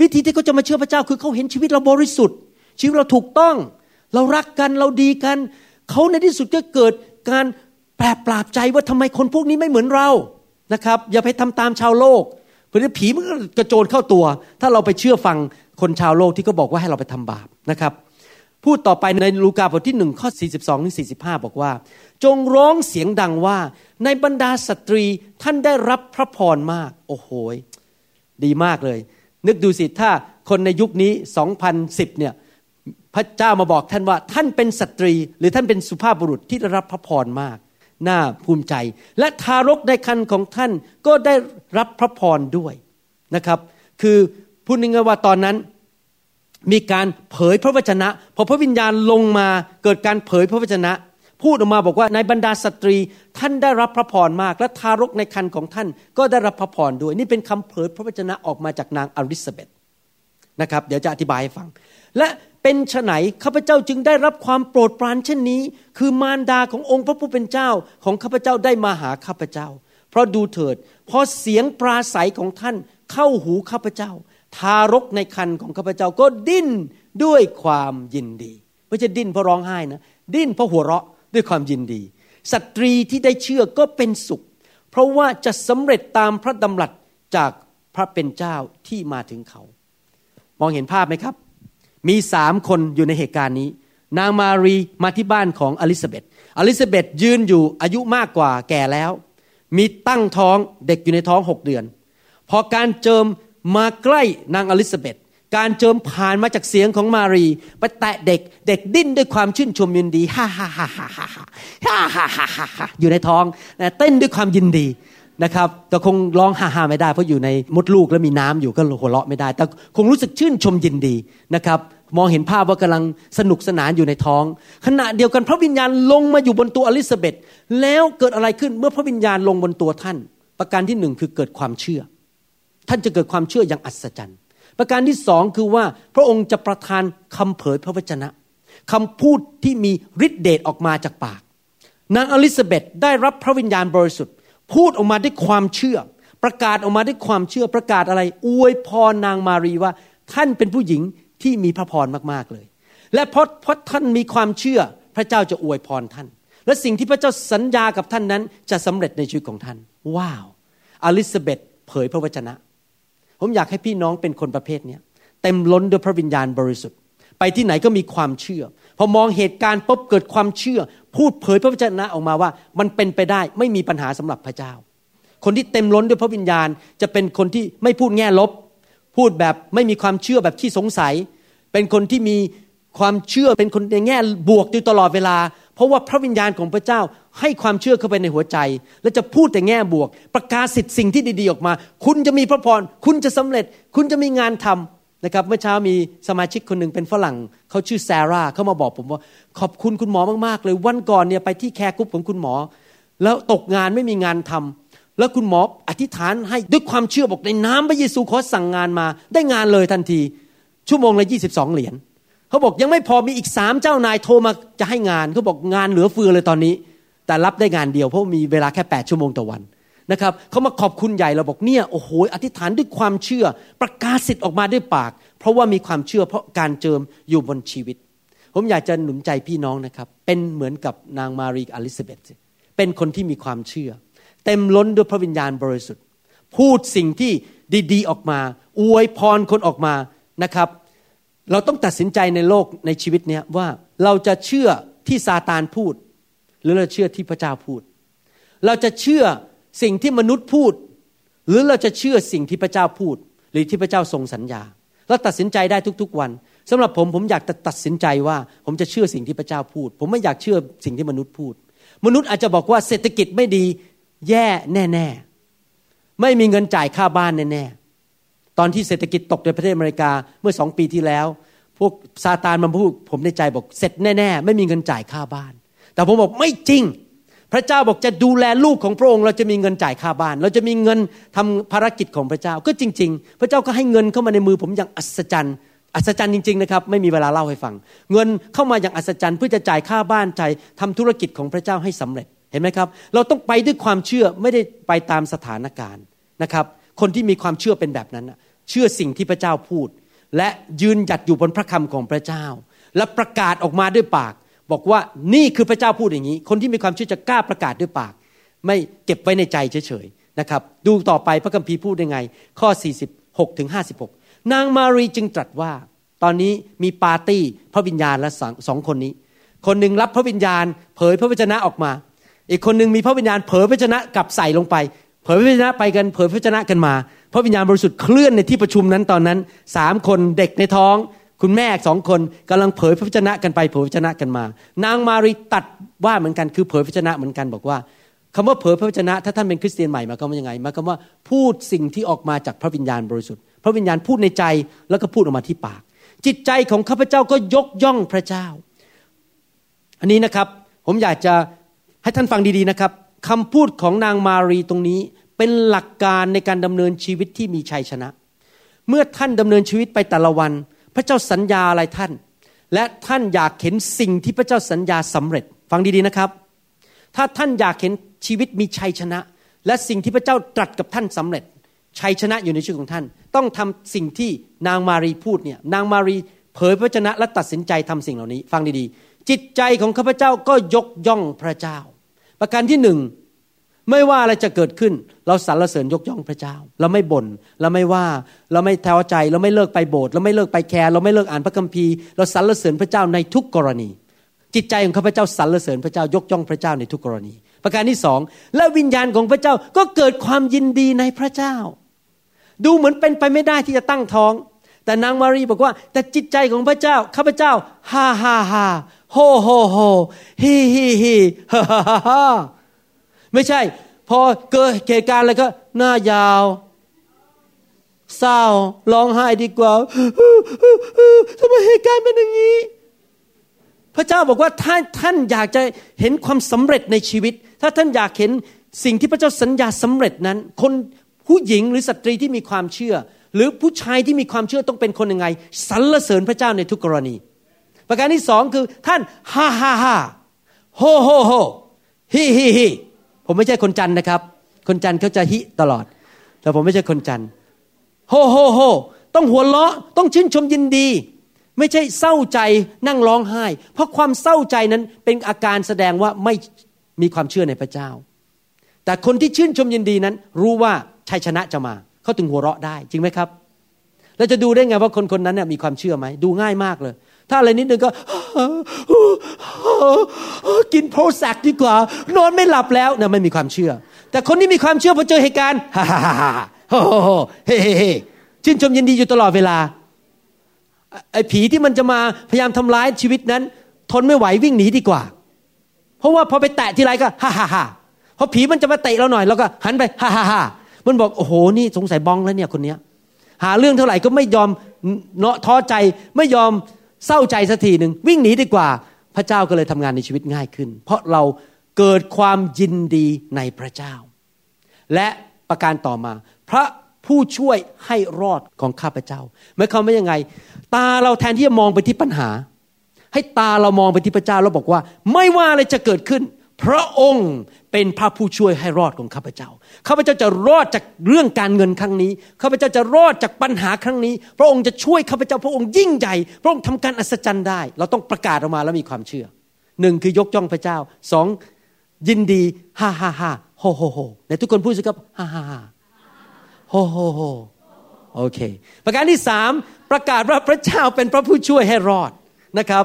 วิธีที่เขาจะมาเชื่อพระเจ้าคือเขาเห็นชีวิตเราบริสุทธิ์ ชีวิตเราถูกต้อง เรารักกันเราดีกันเขาในที่สุดก็เกิดการแปรปราบใจว่าทำไมคนพวกนี้ไม่เหมือนเรานะครับ อย่าไปทำตามชาวโลกเพราะผีมันก็กระโจนเข้าตัว ถ้าเราไปเชื่อฟังคนชาวโลกที่เขาบอกว่าให้เราไปทำบาปนะครับ พูดต่อไปในลูกาบทที่หนึ่งข้อ 42ถึง45 บอกว่า จงร้องเสียงดังว่า ในบรรดาสตรีท่านได้รับพระพรมาก โอ้โหดีมากเลย นึกดูสิถ้าคนในยุคนี้ 2010 เนี่ยพระเจ้ามาบอกท่านว่าท่านเป็นสตรี หรือท่านเป็นสุภาพบุรุษที่ได้รับพระพรมาก น่าภูมิใจ และทารกในคันของท่านก็ได้รับพระพรด้วยนะครับ คือพูดง่ายๆว่าตอนนั้น มีการเผยพระวจนะ พอพระวิญญาณลงมาเกิดการเผยพระวจนะ พูดออกมาบอกว่าในบรรดาสตรีท่านได้รับพระพรมาก และทารกในคันของท่านก็ได้รับพระพรด้วย นี่เป็นคำเผยพระวจนะออกมาจากนางอลิซาเบธนะครับเดี๋ยวจะอธิบายให้ฟัง และเป็นฉไหนข้าพเจ้าจึงได้รับความโปรดปรานเช่นนี้ คือมารดาขององค์พระผู้เป็นเจ้าของข้าพเจ้าได้มาหาข้าพเจ้า เพราะดูเถิดพอเสียงปราศัยของท่านเข้าหูข้าพเจ้า ทารกในคันของข้าพเจ้าก็ดิ้นด้วยความยินดีไม่ใช่ดิ้นเพราะร้องไห้นะ ดิ้นเพราะหัวเราะด้วยความยินดี สตรีที่ได้เชื่อก็เป็นสุข เพราะว่าจะสำเร็จตามพระดำรัสจากพระเป็นเจ้าที่มาถึงเขา มองเห็นภาพไหมครับ มีสามคนอยู่ในเหตุการณ์นี้ นางมารีมาที่บ้านของอลิซาเบธอลิซาเบธยืนอยู่อายุมากกว่าแก่แล้ว มีตั้งท้องเด็กอยู่ในท้องหกเดือน พอการเจิม มาใกล้นางอลิซาเบธการเจิมผ่านมาจากเสียงของมารีไปแตะเด็ก เด็กดิ้นด้วยความชื่นชมยินดีฮ่าฮ่าฮ่าฮ่าฮ่าฮ่าฮ่าฮ่าฮ่าฮ่าอยู่ในท้องเต้นด้วยความยินดีนะครับแต่คงร้องฮ่าฮ่าไม่ได้เพราะอยู่ในมดลูกแล้วมีน้ำอยู่ก็หัวเราะไม่ได้ แต่คงรู้สึกชื่นชมยินดีนะครับ มองเห็นภาพว่ากำลังสนุกสนานอยู่ในท้อง ขณะเดียวกันพระวิญญาณลงมาอยู่บนตัวอลิซาเบธแล้วเกิดอะไรขึ้นเมื่อพระวิญญาณลงบนตัวท่าน ประการที่หนึ่งคือเกิดความเชื่อ ท่านจะเกิดความเชื่ออย่างอัศจรรย์ ประการที่สองคือว่าพระองค์จะประทานคำเผยพระวจนะคำพูดที่มีฤทธิเดชออกมาจากปาก นางอลิซาเบธได้รับพระวิญญาณบริสุทธิ์ พูดออกมาด้วยความเชื่อ ประกาศออกมาด้วยความเชื่อประกาศอะไร อวยพรนางมารีว่า ท่านเป็นผู้หญิงที่มีพระพรมากๆเลย และเพราะเพราะท่านมีความเชื่อพระเจ้าจะอวยพรท่าน และสิ่งที่พระเจ้าสัญญากับท่านนั้นจะสำเร็จในชีวิตของท่าน ว้าวอลิซาเบธเผยพระวจนะ ผมอยากให้พี่น้องเป็นคนประเภทนี้เต็มล้นด้วยพระวิญญาณบริสุทธิ์ ไปที่ไหนก็มีความเชื่อ พอมองเหตุการณ์ปุ๊บเกิดความเชื่อ พูดเผยพระวจนะออกมาว่า มันเป็นไปได้ไม่มีปัญหาสำหรับพระเจ้า คนที่เต็มล้นด้วยพระวิญญาณ จะเป็นคนที่ไม่พูดแง่ลบ พูดแบบไม่มีความเชื่อแบบที่สงสัย เป็นคนที่มีความเชื่อเป็นคนในแง่บวกอยู่ตลอดเวลา เพราะว่าพระวิญญาณของพระเจ้าให้ความเชื่อเข้าไปในหัวใจ และจะพูดแต่แง่บวก ประกาศสิทธิ์สิ่งที่ดีๆออกมา คุณจะมีพระพร คุณจะสำเร็จ คุณจะมีงานทำนะครับเมื่อเช้ามีสมาชิกคนหนึ่งเป็นฝรั่งเขาชื่อแซร่าเขามาบอกผมว่า ขอบคุณคุณหมอมากๆ เลยวันก่อนเนี่ยไปที่แคร์กรุ๊ปของคุณหมอ แล้วตกงานไม่มีงานทำแล้วคุณหมออธิษฐานให้ด้วยความเชื่อบอกในน้ำพระเยซูขอสั่งงานมา ได้งานเลยทันที ชั่วโมงละยี่สิบสองเหรียญ เขาบอกยังไม่พอมีอีกสามเจ้านายโทรมาจะให้งานเขาบอกงานเหลือเฟือเลยตอนนี้ แต่รับได้งานเดียวเพราะมีเวลาแค่แปดชั่วโมงต่อวันนะครับเขามาขอบคุณใหญ่เราบอกเนี่ยโอ้โหอธิษฐานด้วยความเชื่อ ประกาศสิทธิ์ออกมาด้วยปาก เพราะว่ามีความเชื่อเพราะการเจิมอยู่บนชีวิต ผมอยากจะหนุนใจพี่น้องนะครับ เป็นเหมือนกับนางมารีอลิซาเบธเป็นคนที่มีความเชื่อ เต็มล้นด้วยพระวิญญาณบริสุทธิ์ พูดสิ่งที่ดีๆออกมา อวยพรคนออกมานะครับ เราต้องตัดสินใจในโลกในชีวิตนี้ว่าเราจะเชื่อที่ซาตานพูด หรือเราเชื่อที่พระเจ้าพูด เราจะเชื่อสิ่งที่มนุษย์พูด หรือเราจะเชื่อสิ่งที่พระเจ้าพูด หรือที่พระเจ้าทรงสัญญาเราตัดสินใจได้ทุกๆวันสำหรับผมผมอยากตัดสินใจว่า ผมจะเชื่อสิ่งที่พระเจ้าพูด ผมไม่อยากเชื่อสิ่งที่มนุษย์พูด มนุษย์อาจจะบอกว่าเศรษฐกิจไม่ดี แย่แน่ ๆ ไม่มีเงินจ่ายค่าบ้านแน่ๆ ตอนที่เศรษฐกิจตกในประเทศอเมริกาเมื่อสองปีที่แล้ว พวกซาตานมาพูดผมในใจบอกเสร็จแน่ ๆ ไม่มีเงินจ่ายค่าบ้าน แต่ผมบอกไม่จริง พระเจ้าบอกจะดูแลลูกของพระองค์เราจะมีเงินจ่ายค่าบ้าน เราจะมีเงินทำภารกิจของพระเจ้าก็จริง ๆ พระเจ้าก็ให้เงินเข้ามาในมือผมอย่างอัศจรรย์อัศจรรย์จริงๆนะครับไม่มีเวลาเล่าให้ฟัง เงินเข้ามาอย่างอัศจรรย์เพื่อจะจ่ายค่าบ้านจ่ายทำธุรกิจของพระเจ้าให้สำเร็จเห็นไหมครับ เราต้องไปด้วยความเชื่อไม่ได้ไปตามสถานการณ์นะครับ คนที่มีความเชื่อเป็นแบบนั้นเชื่อสิ่งที่พระเจ้าพูด และยืนหยัดอยู่บนพระคำของพระเจ้า และประกาศออกมาด้วยปาก บอกว่านี่คือพระเจ้าพูดอย่างนี้ คนที่มีความเชื่อจะกล้าประกาศด้วยปาก ไม่เก็บไว้ในใจเฉยๆนะครับดูต่อไปพระคัมภีร์พูดยังไง ข้อ 46ถึง56 นางมารีจึงตรัสว่า ตอนนี้มีปาร์ตี้พระวิญญาณและสองคนนี้ คนหนึ่งรับพระวิญญาณ เผยพระวจนะออกมา อีกคนหนึ่งมีพระวิญญาณเผยพระวจนะกลับใส่ลงไป เผยพระวจนะไปกันเผยพระวจนะกันมาพระวิญญาณบริสุทธิ์เคลื่อนในที่ประชุมนั้นตอนนั้นสามคนเด็กในท้อง คุณแม่สองคนกำลังเผยพระวจนะกันไปเผยพระวจนะกันมา นางมารีตัดว่าเหมือนกันคือเผยพระวจนะเหมือนกันบอกว่าคำว่าเผยพระวจนะ ถ้าท่านเป็นคริสเตียนใหม่มาก็ว่ายังไงมาคำว่าพูดสิ่งที่ออกมาจากพระวิญญาณบริสุทธิ์ พระวิญญาณพูดในใจแล้วก็พูดออกมาที่ปาก จิตใจของข้าพเจ้าก็ยกย่องพระเจ้า อันนี้นะครับผมอยากจะให้ท่านฟังดีๆนะครับ คำพูดของนางมารีตรงนี้เป็นหลักการในการดำเนินชีวิตที่มีชัยชนะ เมื่อท่านดำเนินชีวิตไปแต่ละวัน พระเจ้าสัญญาอะไรท่าน และท่านอยากเห็นสิ่งที่พระเจ้าสัญญาสำเร็จ ฟังดีๆนะครับ ถ้าท่านอยากเห็นชีวิตมีชัยชนะ และสิ่งที่พระเจ้าตรัสกับท่านสำเร็จ ชัยชนะอยู่ในชีวิตของท่าน ต้องทำสิ่งที่นางมารีพูดเนี่ยนางมารีเผยพระชนะและตัดสินใจทำสิ่งเหล่านี้ ฟังดีๆจิตใจของข้าพเจ้าก็ยกย่องพระเจ้า ประการที่หนึ่งไม่ว่าอะไรจะเกิดขึ้น เราสรรเสริญยกย่องพระเจ้า เราไม่บน่นเราไม่ว่าเราไม่แท้ใจ เราไม่เลิกไปโบสถ์เราไม่เลิกไปแคร์เราไม่เลิกอ่านพระคัมภีร์ เราสรรเสริญพระเจ้าในทุกกรณี จิตใจของข้าพเจ้าสรรเสริญพระเจ้ายกย่องพระเจ้าในทุกกรณี ประการที่สองและวิญญาณของพระเจ้าก็เกิดความยินดีในพระเจ้า ดูเหมือนเป็นไปไม่ได้ที่จะตั้งท้อง แต่นางมารีบอกว่า แต่จิตใจของพระเจ้าข้าพเจ้าฮ่าฮ่าฮ่า โฮโฮโฮฮีฮีฮีฮ่าฮ่าฮ่าไม่ใช่ พอเกิดเหตุการณ์อะไรก็ หน้ายาว เศร้าร้องไห้ดีกว่าทำไมเหตุการณ์เป็นอย่างนี้ พระเจ้าบอกว่าถ้าท่านอยากจะเห็นความสำเร็จในชีวิต ถ้าท่านอยากเห็นสิ่งที่พระเจ้าสัญญาสำเร็จนั้น คนผู้หญิงหรือสตรีที่มีความเชื่อ หรือผู้ชายที่มีความเชื่อต้องเป็นคนยังไงสรรเสริญพระเจ้าในทุกกรณี ประการที่สองคือท่านฮ่าฮ่าฮ่าโฮโฮโฮฮิฮิฮิผมไม่ใช่คนจันท์นะครับ คนจันท์เขาจะฮิตลอด แต่ผมไม่ใช่คนจันท์โฮโฮโฮต้องหัวเราะต้องชื่นชมยินดี ไม่ใช่เศร้าใจนั่งร้องไห้ เพราะความเศร้าใจนั้นเป็นอาการแสดงว่าไม่มีความเชื่อในพระเจ้า แต่คนที่ชื่นชมยินดีนั้น รู้ว่าชัยชนะจะมา เขาถึงหัวเราะได้จริงไหมครับเราจะดูได้ไงว่าคนคนนั้นเนี่ยมีความเชื่อไหมดูง่ายมากเลย ถ้าอะไรนิดนึงก็กินโพรแซกดีกว่า นอนไม่หลับแล้วเนี่ยไม่มีความเชื่อ แต่คนที่มีความเชื่อพอเจอเหตุการณ์ฮ่าฮ่าฮ่าเฮ้เฮ้ชื่นชมยินดีอยู่ตลอดเวลาไอ้ผีที่มันจะมาพยายามทำร้ายชีวิตนั้น ทนไม่ไหววิ่งหนีดีกว่า เพราะว่าพอไปแตะทีไรก็ฮ่าฮ่าฮ่าพอผีมันจะมาเตะเราหน่อยเราก็หันไปฮ่าฮ่าฮ่ามันบอกโอ้โหนี่สงสัยบ้องแล้วเนี่ยคนเนี้ย หาเรื่องเท่าไหร่ก็ไม่ยอมเนาะท้อใจไม่ยอม เศร้าใจสักทีหนึ่งวิ่งหนีดีกว่า พระเจ้าก็เลยทำงานในชีวิตง่ายขึ้น เพราะเราเกิดความยินดีในพระเจ้า และประการต่อมา พระผู้ช่วยให้รอดของข้าพเจ้าหมายความว่ายังไง ตาเราแทนที่จะมองไปที่ปัญหา ให้ตาเรามองไปที่พระเจ้าแล้วบอกว่า ไม่ว่าอะไรจะเกิดขึ้น พระองค์เป็นพระผู้ช่วยให้รอดของข้าพเจ้า ข้าพเจ้าจะรอดจากเรื่องการเงินครั้งนี้ ข้าพเจ้าจะรอดจากปัญหาครั้งนี้ พระองค์จะช่วยข้าพเจ้า พระองค์ยิ่งใหญ่ พระองค์ทำการอัศจรรย์ได้ เราต้องประกาศออกมาแล้วมีความเชื่อ หนึ่งคือยกย่องพระเจ้า สองยินดีฮ่าฮ่าฮ่าโฮโฮโฮในทุกคนพูดสิครับฮ่าฮ่าฮ่าโฮโฮโฮโอเค ประการที่สามประกาศว่าพระเจ้าเป็นพระผู้ช่วยให้รอดนะครับ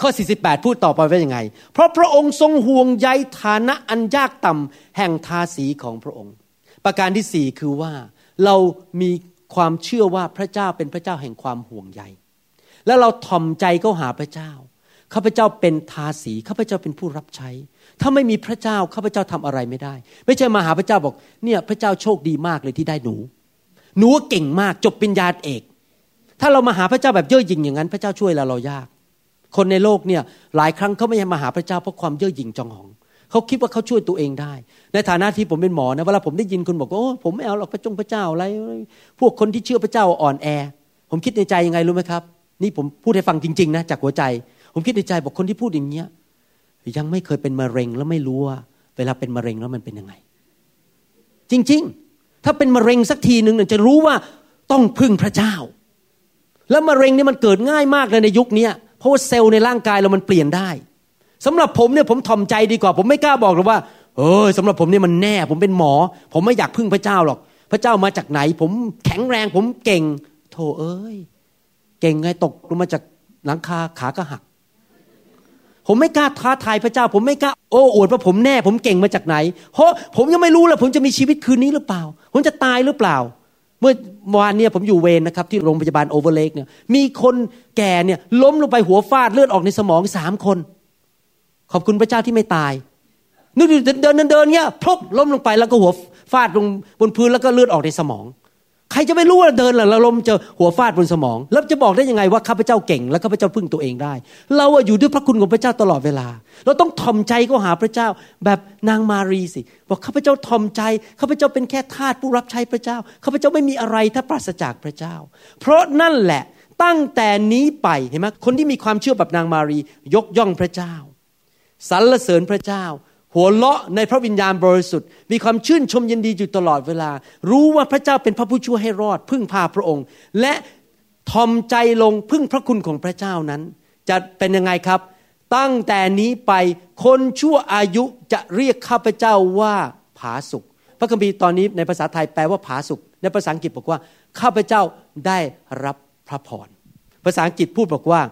ข้อ 48 พูดต่อไปว่ายังไง เพราะพระองค์ทรงห่วงใยฐานะอันยากต่ำแห่งทาสีของพระองค์ ประการที่สี่คือว่าเรามีความเชื่อว่าพระเจ้าเป็นพระเจ้าแห่งความห่วงใย แล้วเราถ่อมใจเข้าหาพระเจ้าข้าพเจ้าเป็นทาสีข้าพเจ้าเป็นผู้รับใช้ ถ้าไม่มีพระเจ้าข้าพเจ้าทำอะไรไม่ได้ ไม่ใช่มาหาพระเจ้าบอกเนี่ยพระเจ้าโชคดีมากเลยที่ได้หนู หนูเก่งมากจบปริญญาเอก ถ้าเรามาหาพระเจ้าแบบเย่อหยิ่งอย่างนั้น พระเจ้าช่วยเราเรายาก คนในโลกเนี่ยหลายครั้งเขาไม่มาหาพระเจ้าเพราะความเย่อหยิ่งจองหองเขาคิดว่าเขาช่วยตัวเองได้ ในฐานะที่ผมเป็นหมอนะเวลาผมได้ยินคนบอกว่าโอ้ผมไม่เอาหรอกพระจงพระเจ้าอะไร พวกคนที่เชื่อพระเจ้าอ่อนแอ ผมคิดในใจยังไงรู้ไหมครับ นี่ผมพูดให้ฟังจริงๆนะจากหัวใจ ผมคิดในใจบอกคนที่พูดอย่างเงี้ยยังไม่เคยเป็นมะเร็งแล้วไม่รู้ว่า เวลาเป็นมะเร็งแล้วมันเป็นยังไง จริงๆ ถ้าเป็นมะเร็งสักทีหนึ่งจะรู้ว่าต้องพึ่งพระเจ้า แล้วมะเร็งนี่มันเกิดง่ายมากเลยในยุคนี้ เพราะว่าเซลล์ในร่างกายเรามันเปลี่ยนได้สำหรับผมเนี่ยผมถ่อมใจดีกว่า ผมไม่กล้าบอกหรอกว่าเออสำหรับผมเนี่ยมันแน่ ผมเป็นหมอ ผมไม่อยากพึ่งพระเจ้าหรอก พระเจ้ามาจากไหน ผมแข็งแรง ผมเก่ง โธ่เอ้ย เก่งไงตกลงมาจากหลังคาขาก็หัก ผมไม่กล้าท้าทายพระเจ้า ผมไม่กล้าโอ้อวดว่าผมแน่ ผมเก่งมาจากไหน เพราะผมยังไม่รู้เลยผมจะมีชีวิตคืนนี้หรือเปล่า ผมจะตายหรือเปล่า เมื่อวานเนี่ยผมอยู่เวรนะครับ ที่โรงพยาบาลโอเวอร์เลกเนี่ยมีคนแก่เนี่ยล้มลงไปหัวฟาดเลือดออกในสมองสามคน ขอบคุณพระเจ้าที่ไม่ตายนึกเดินเดินเดินเนี่ยพลุบล้มลงไปแล้วก็หัวฟาดลงบนพื้นแล้วก็เลือดออกในสมอง ใครจะไม่รู้ว่าเดินหรือล้มเจอหัวฟาดบนสมอง แล้วจะบอกได้ยังไงว่าข้าพเจ้าเก่ง และข้าพเจ้าพึ่งตัวเองได้ เราอยู่ด้วยพระคุณของพระเจ้าตลอดเวลา เราต้องทอมใจก็หาพระเจ้า แบบนางมารีสิบอกข้าพเจ้าทอมใจข้าพเจ้าเป็นแค่ทาสผู้รับใช้พระเจ้าข้าพเจ้าไม่มีอะไรถ้าปราศจากพระเจ้า เพราะนั่นแหละตั้งแต่นี้ไปเห็นไหมคนที่มีความเชื่อแบบนางมารียกย่องพระเจ้าสรรเสริญพระเจ้า หัวเราะในพระวิญญาณบริสุทธิ์ มีความชื่นชมยินดีอยู่ตลอดเวลา รู้ว่าพระเจ้าเป็นพระผู้ช่วยให้รอด พึ่งพาพระองค์ และทอมใจลงพึ่งพระคุณของพระเจ้านั้น จะเป็นยังไงครับ ตั้งแต่นี้ไปคนชั่วอายุจะเรียกข้าพเจ้าว่าผาสุกพระคัมภีร์ตอนนี้ในภาษาไทยแปลว่าผาสุกในภาษาอังกฤษบอกว่า ข้าพเจ้าได้รับพระพรภาษาอังกฤษพูดบอกว่า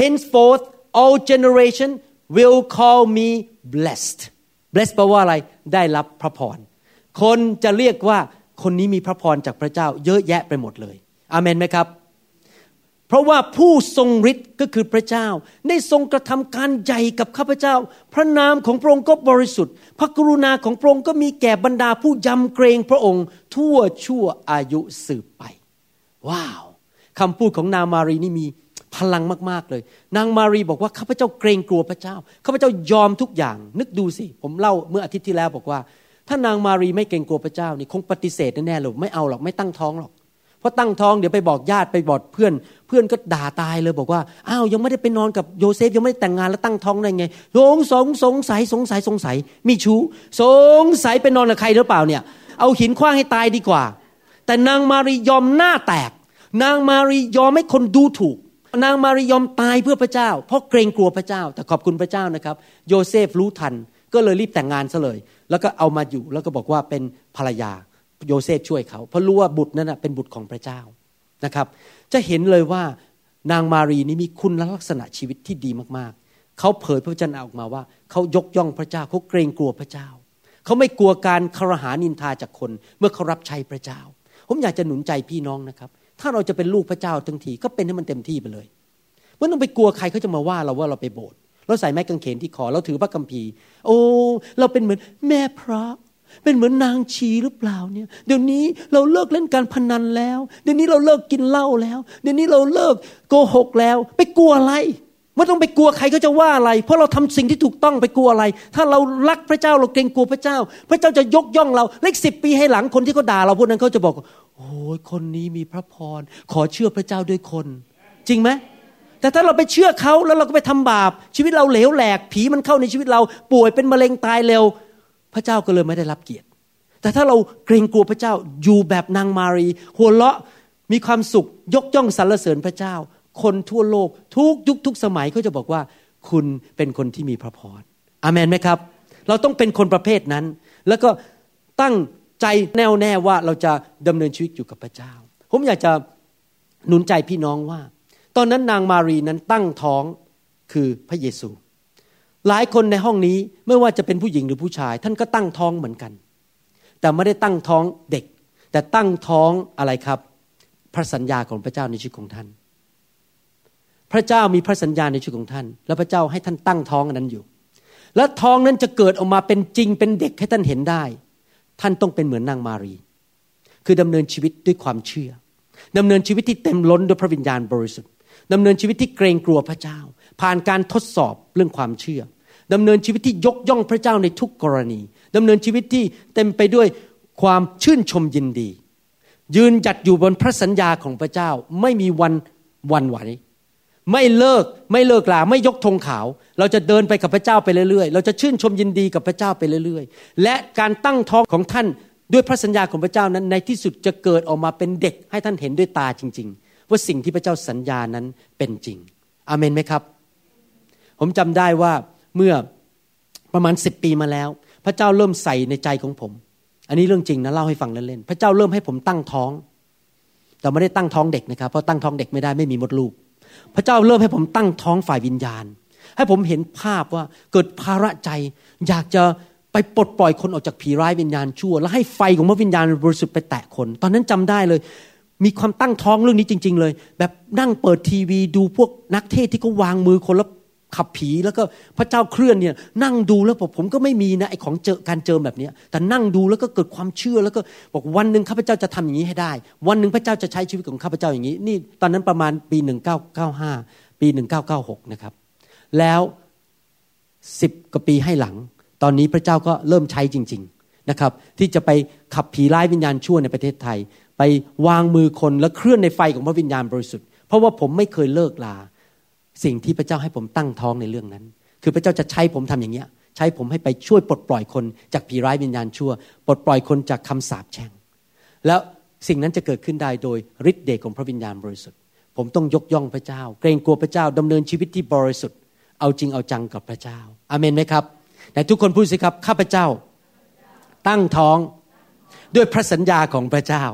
henceforth all generation will call me blessed bless แปลว่าอะไรได้รับพระพร คนจะเรียกว่าคนนี้มีพระพรจากพระเจ้าเยอะแยะไปหมดเลย อามนไหมครับ เพราะว่าผู้ทรงฤทธิ์ก็คือพระเจ้า ได้ทรงกระทำการใหญ่กับข้าพเจ้า พระนามของพระองค์ก็บริสุทธิ์ พระกรุณาของพระองค์ก็มีแก่บรรดาผู้ยำเกรงพระองค์ ทั่วชั่วอายุสืบไป ว้าวคำพูดของนามารีนี่มี พลังมากๆเลย นางมารีบอกว่าข้าพเจ้าเกรงกลัวพระเจ้าข้าพเจ้ายอมทุกอย่าง นึกดูสิ ผมเล่าเมื่ออาทิตย์ที่แล้วบอกว่า ถ้านางมารีไม่เกรงกลัวพระเจ้านี่คงปฏิเสธแน่ๆเลยไม่เอาหรอกไม่ตั้งท้องหรอกเพราะตั้งท้องเดี๋ยวไปบอกญาติไปบอกเพื่อน เพื่อนก็ด่าตายเลยบอกว่าอ้าวยังไม่ได้ไปนอนกับโยเซฟยังไม่ได้แต่งงานแล้วตั้งท้องได้ไงสงสงสงสัยสงสัยสงสัย มีชู้สงสัยไปนอนกับใครหรือเปล่าเนี่ย เอาหินคว้างให้ตายดีกว่า แต่นางมารียอมหน้าแตก นางมารียอมให้คนดูถูก นางมารยอมตายเพื่อพระเจ้า เพราะเกรงกลัวพระเจ้า แต่ขอบคุณพระเจ้านะครับ โยเซฟรู้ทันก็เลยรีบแต่งงานซะเลย แล้วก็เอามาอยู่แล้วก็บอกว่าเป็นภรรยาโยเซฟช่วยเขาเพราะรู้ว่าบุตรนั้นเป็นบุตรของพระเจ้านะครับ จะเห็นเลยว่านางมารีนี้มีคุณลักษณะชีวิตที่ดีมากๆ เขาเผยพระวจนะออกมาว่า เขายกย่องพระเจ้าเขาเกรงกลัวพระเจ้า เขาไม่กลัวการคารหานินทาจากคน เมื่อเขารับใช้พระเจ้า ผมอยากจะหนุนใจพี่น้องนะครับ ถ้าเราจะเป็นลูกพระเจ้าทั้งทีก็เป็นให้มันเต็มที่ไปเลยไม่ต้องไปกลัวใครเขาจะมาว่าเราว่าเราไปโบสถ์เราใส่ไม้กางเขนที่คอเราถือพระคัมภีร์ โอ้เราเป็นเหมือนแม่พระเป็นเหมือนนางชีหรือเปล่าเนี่ย เดี๋ยวนี้เราเลิกเล่นการพนันแล้ว เดี๋ยวนี้เราเลิกกินเหล้าแล้ว เดี๋ยวนี้เราเลิกโกหกแล้ว ไปกลัวอะไรไม่ต้องไปกลัวใครเขาจะว่าอะไร เพราะเราทำสิ่งที่ถูกต้องไปกลัวอะไร ถ้าเรารักพระเจ้าเราเกรงกลัวพระเจ้า พระเจ้าจะยกย่องเราเลขสิบปีให้หลังคนที่เขาด่าเราพวกนั้นเขาจะบอก โอ้ยคนนี้มีพระพร ขอเชื่อพระเจ้าด้วยคน จริงไหมแต่ถ้าเราไปเชื่อเขาแล้วเราก็ไปทำบาป ชีวิตเราเหลวแหลกผีมันเข้าในชีวิตเราป่วยเป็นมะเร็งตายเร็ว พระเจ้าก็เลยไม่ได้รับเกียรติ แต่ถ้าเราเกรงกลัวพระเจ้าอยู่แบบนางมารี หัวเราะมีความสุขยกย่องสรรเสริญพระเจ้า คนทั่วโลกทุกยุคทุกสมัยเขาจะบอกว่า คุณเป็นคนที่มีพระพรอามนไหมครับ เราต้องเป็นคนประเภทนั้น แล้วก็ตั้ง ใจแน่วแน่ว่าเราจะดำเนินชีวิตอยู่กับพระเจ้า ผมอยากจะหนุนใจพี่น้องว่า ตอนนั้นนางมารีนั้นตั้งท้องคือพระเยซู หลายคนในห้องนี้ไม่ว่าจะเป็นผู้หญิงหรือผู้ชาย ท่านก็ตั้งท้องเหมือนกัน แต่ไม่ได้ตั้งท้องเด็ก แต่ตั้งท้องอะไรครับ พระสัญญาของพระเจ้าในชีวิตของท่าน พระเจ้ามีพระสัญญาในชีวิตของท่าน แล้วพระเจ้าให้ท่านตั้งท้องนั้นอยู่ และท้องนั้นจะเกิดออกมาเป็นจริงเป็นเด็กให้ท่านเห็นได้ ท่านต้องเป็นเหมือนนางมารี คือดำเนินชีวิตด้วยความเชื่อดำเนินชีวิตที่เต็มล้นด้วยพระวิญญาณบริสุทธิ์ดำเนินชีวิตที่เกรงกลัวพระเจ้า ผ่านการทดสอบเรื่องความเชื่อดำเนินชีวิตที่ยกย่องพระเจ้าในทุกกรณีดำเนินชีวิตที่เต็มไปด้วยความชื่นชมยินดี ยืนจัดอยู่บนพระสัญญาของพระเจ้าไม่มีวันวันไหว ไม่เลิกไม่เลิกลาไม่ยกธงขาว เราจะเดินไปกับพระเจ้าไปเรื่อยๆ เราจะชื่นชมยินดีกับพระเจ้าไปเรื่อยๆ และการตั้งท้องของท่านด้วยพระสัญญาของพระเจ้านั้นในที่สุดจะเกิดออกมาเป็นเด็กให้ท่านเห็นด้วยตาจริง ๆ ว่าสิ่งที่พระเจ้าสัญญานั้นเป็นจริงอเมนไหมครับ ผมจำได้ว่าเมื่อประมาณสิบปีมาแล้ว พระเจ้าเริ่มใส่ในใจของผม อันนี้เรื่องจริงนะเล่าให้ฟังเล่นๆพระเจ้าเริ่มให้ผมตั้งท้อง แต่ไม่ได้ตั้งท้องเด็กนะครับเพราะตั้งท้องเด็กไม่ได้ไม่มีมดลูก พระเจ้าเริ่มให้ผมตั้งท้องฝ่ายวิญญาณ ให้ผมเห็นภาพว่าเกิดภาระใจ อยากจะไปปลดปล่อยคนออกจากผีร้ายวิญญาณชั่ว แล้วให้ไฟของพระวิญญาณบริสุทธิ์ไปแตะคน ตอนนั้นจำได้เลย มีความตั้งท้องเรื่องนี้จริง ๆ เลย แบบนั่งเปิดทีวีดูพวกนักเทศที่เขาวางมือคนแล้ว ขับผีแล้วก็พระเจ้าเคลื่อนเนี่ยนั่งดูแล้วผมผมก็ไม่มีนะไอของเจอการเจอแบบนี้แต่นั่งดูแล้วก็เกิดความเชื่อแล้วก็บอกวันหนึ่งข้าพเจ้าจะทำอย่างนี้ให้ได้ วันหนึ่งพระเจ้าจะใช้ชีวิตของข้าพเจ้าอย่างนี้นี่ตอนนั้นประมาณปี 1995 ปี 1996 นะครับ แล้วสิบกว่าปีให้หลัง ตอนนี้พระเจ้าก็เริ่มใช้จริง ๆนะครับ ที่จะไปขับผีร้ายวิญญาณชั่วในประเทศไทย ไปวางมือคนแล้วเคลื่อนในไฟของพระวิญญาณบริสุทธิ์เพราะว่าผมไม่เคยเลิกลา สิ่งที่พระเจ้าให้ผมตั้งท้องในเรื่องนั้น คือพระเจ้าจะใช้ผมทำอย่างเนี้ย ใช้ผมให้ไปช่วยปลดปล่อยคนจากผีร้ายวิญญาณชั่ว ปลดปล่อยคนจากคำสาปแช่ง แล้วสิ่งนั้นจะเกิดขึ้นได้โดยฤทธิ์เดชของพระวิญญาณบริสุทธิ์ ผมต้องยกย่องพระเจ้า เกรงกลัวพระเจ้าดำเนินชีวิตที่บริสุทธิ์ เอาจริงเอาจังกับพระเจ้า อาเมนไหมครับแต่ทุกคนพูดสิครับ ข้าพเจ้า ตั้งท้องด้วยพระสัญญาของพระเจ้า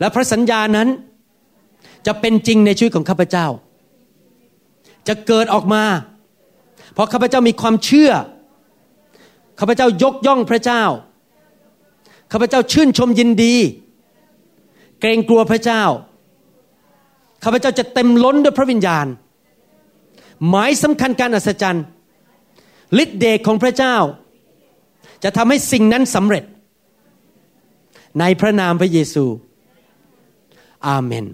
และพระสัญญานั้นจะเป็นจริงในชีวิตของข้าพเจ้า จะเกิดออกมา เพราะข้าพเจ้ามีความเชื่อ ข้าพเจ้ายกย่องพระเจ้า ข้าพเจ้าชื่นชมยินดี เกรงกลัวพระเจ้า ข้าพเจ้าจะเต็มล้นด้วยพระวิญญาณ หมายสำคัญการอัศจรรย์ฤทธิเดชของพระเจ้า จะทำให้สิ่งนั้นสำเร็จ ในพระนามพระเยซู อาเมน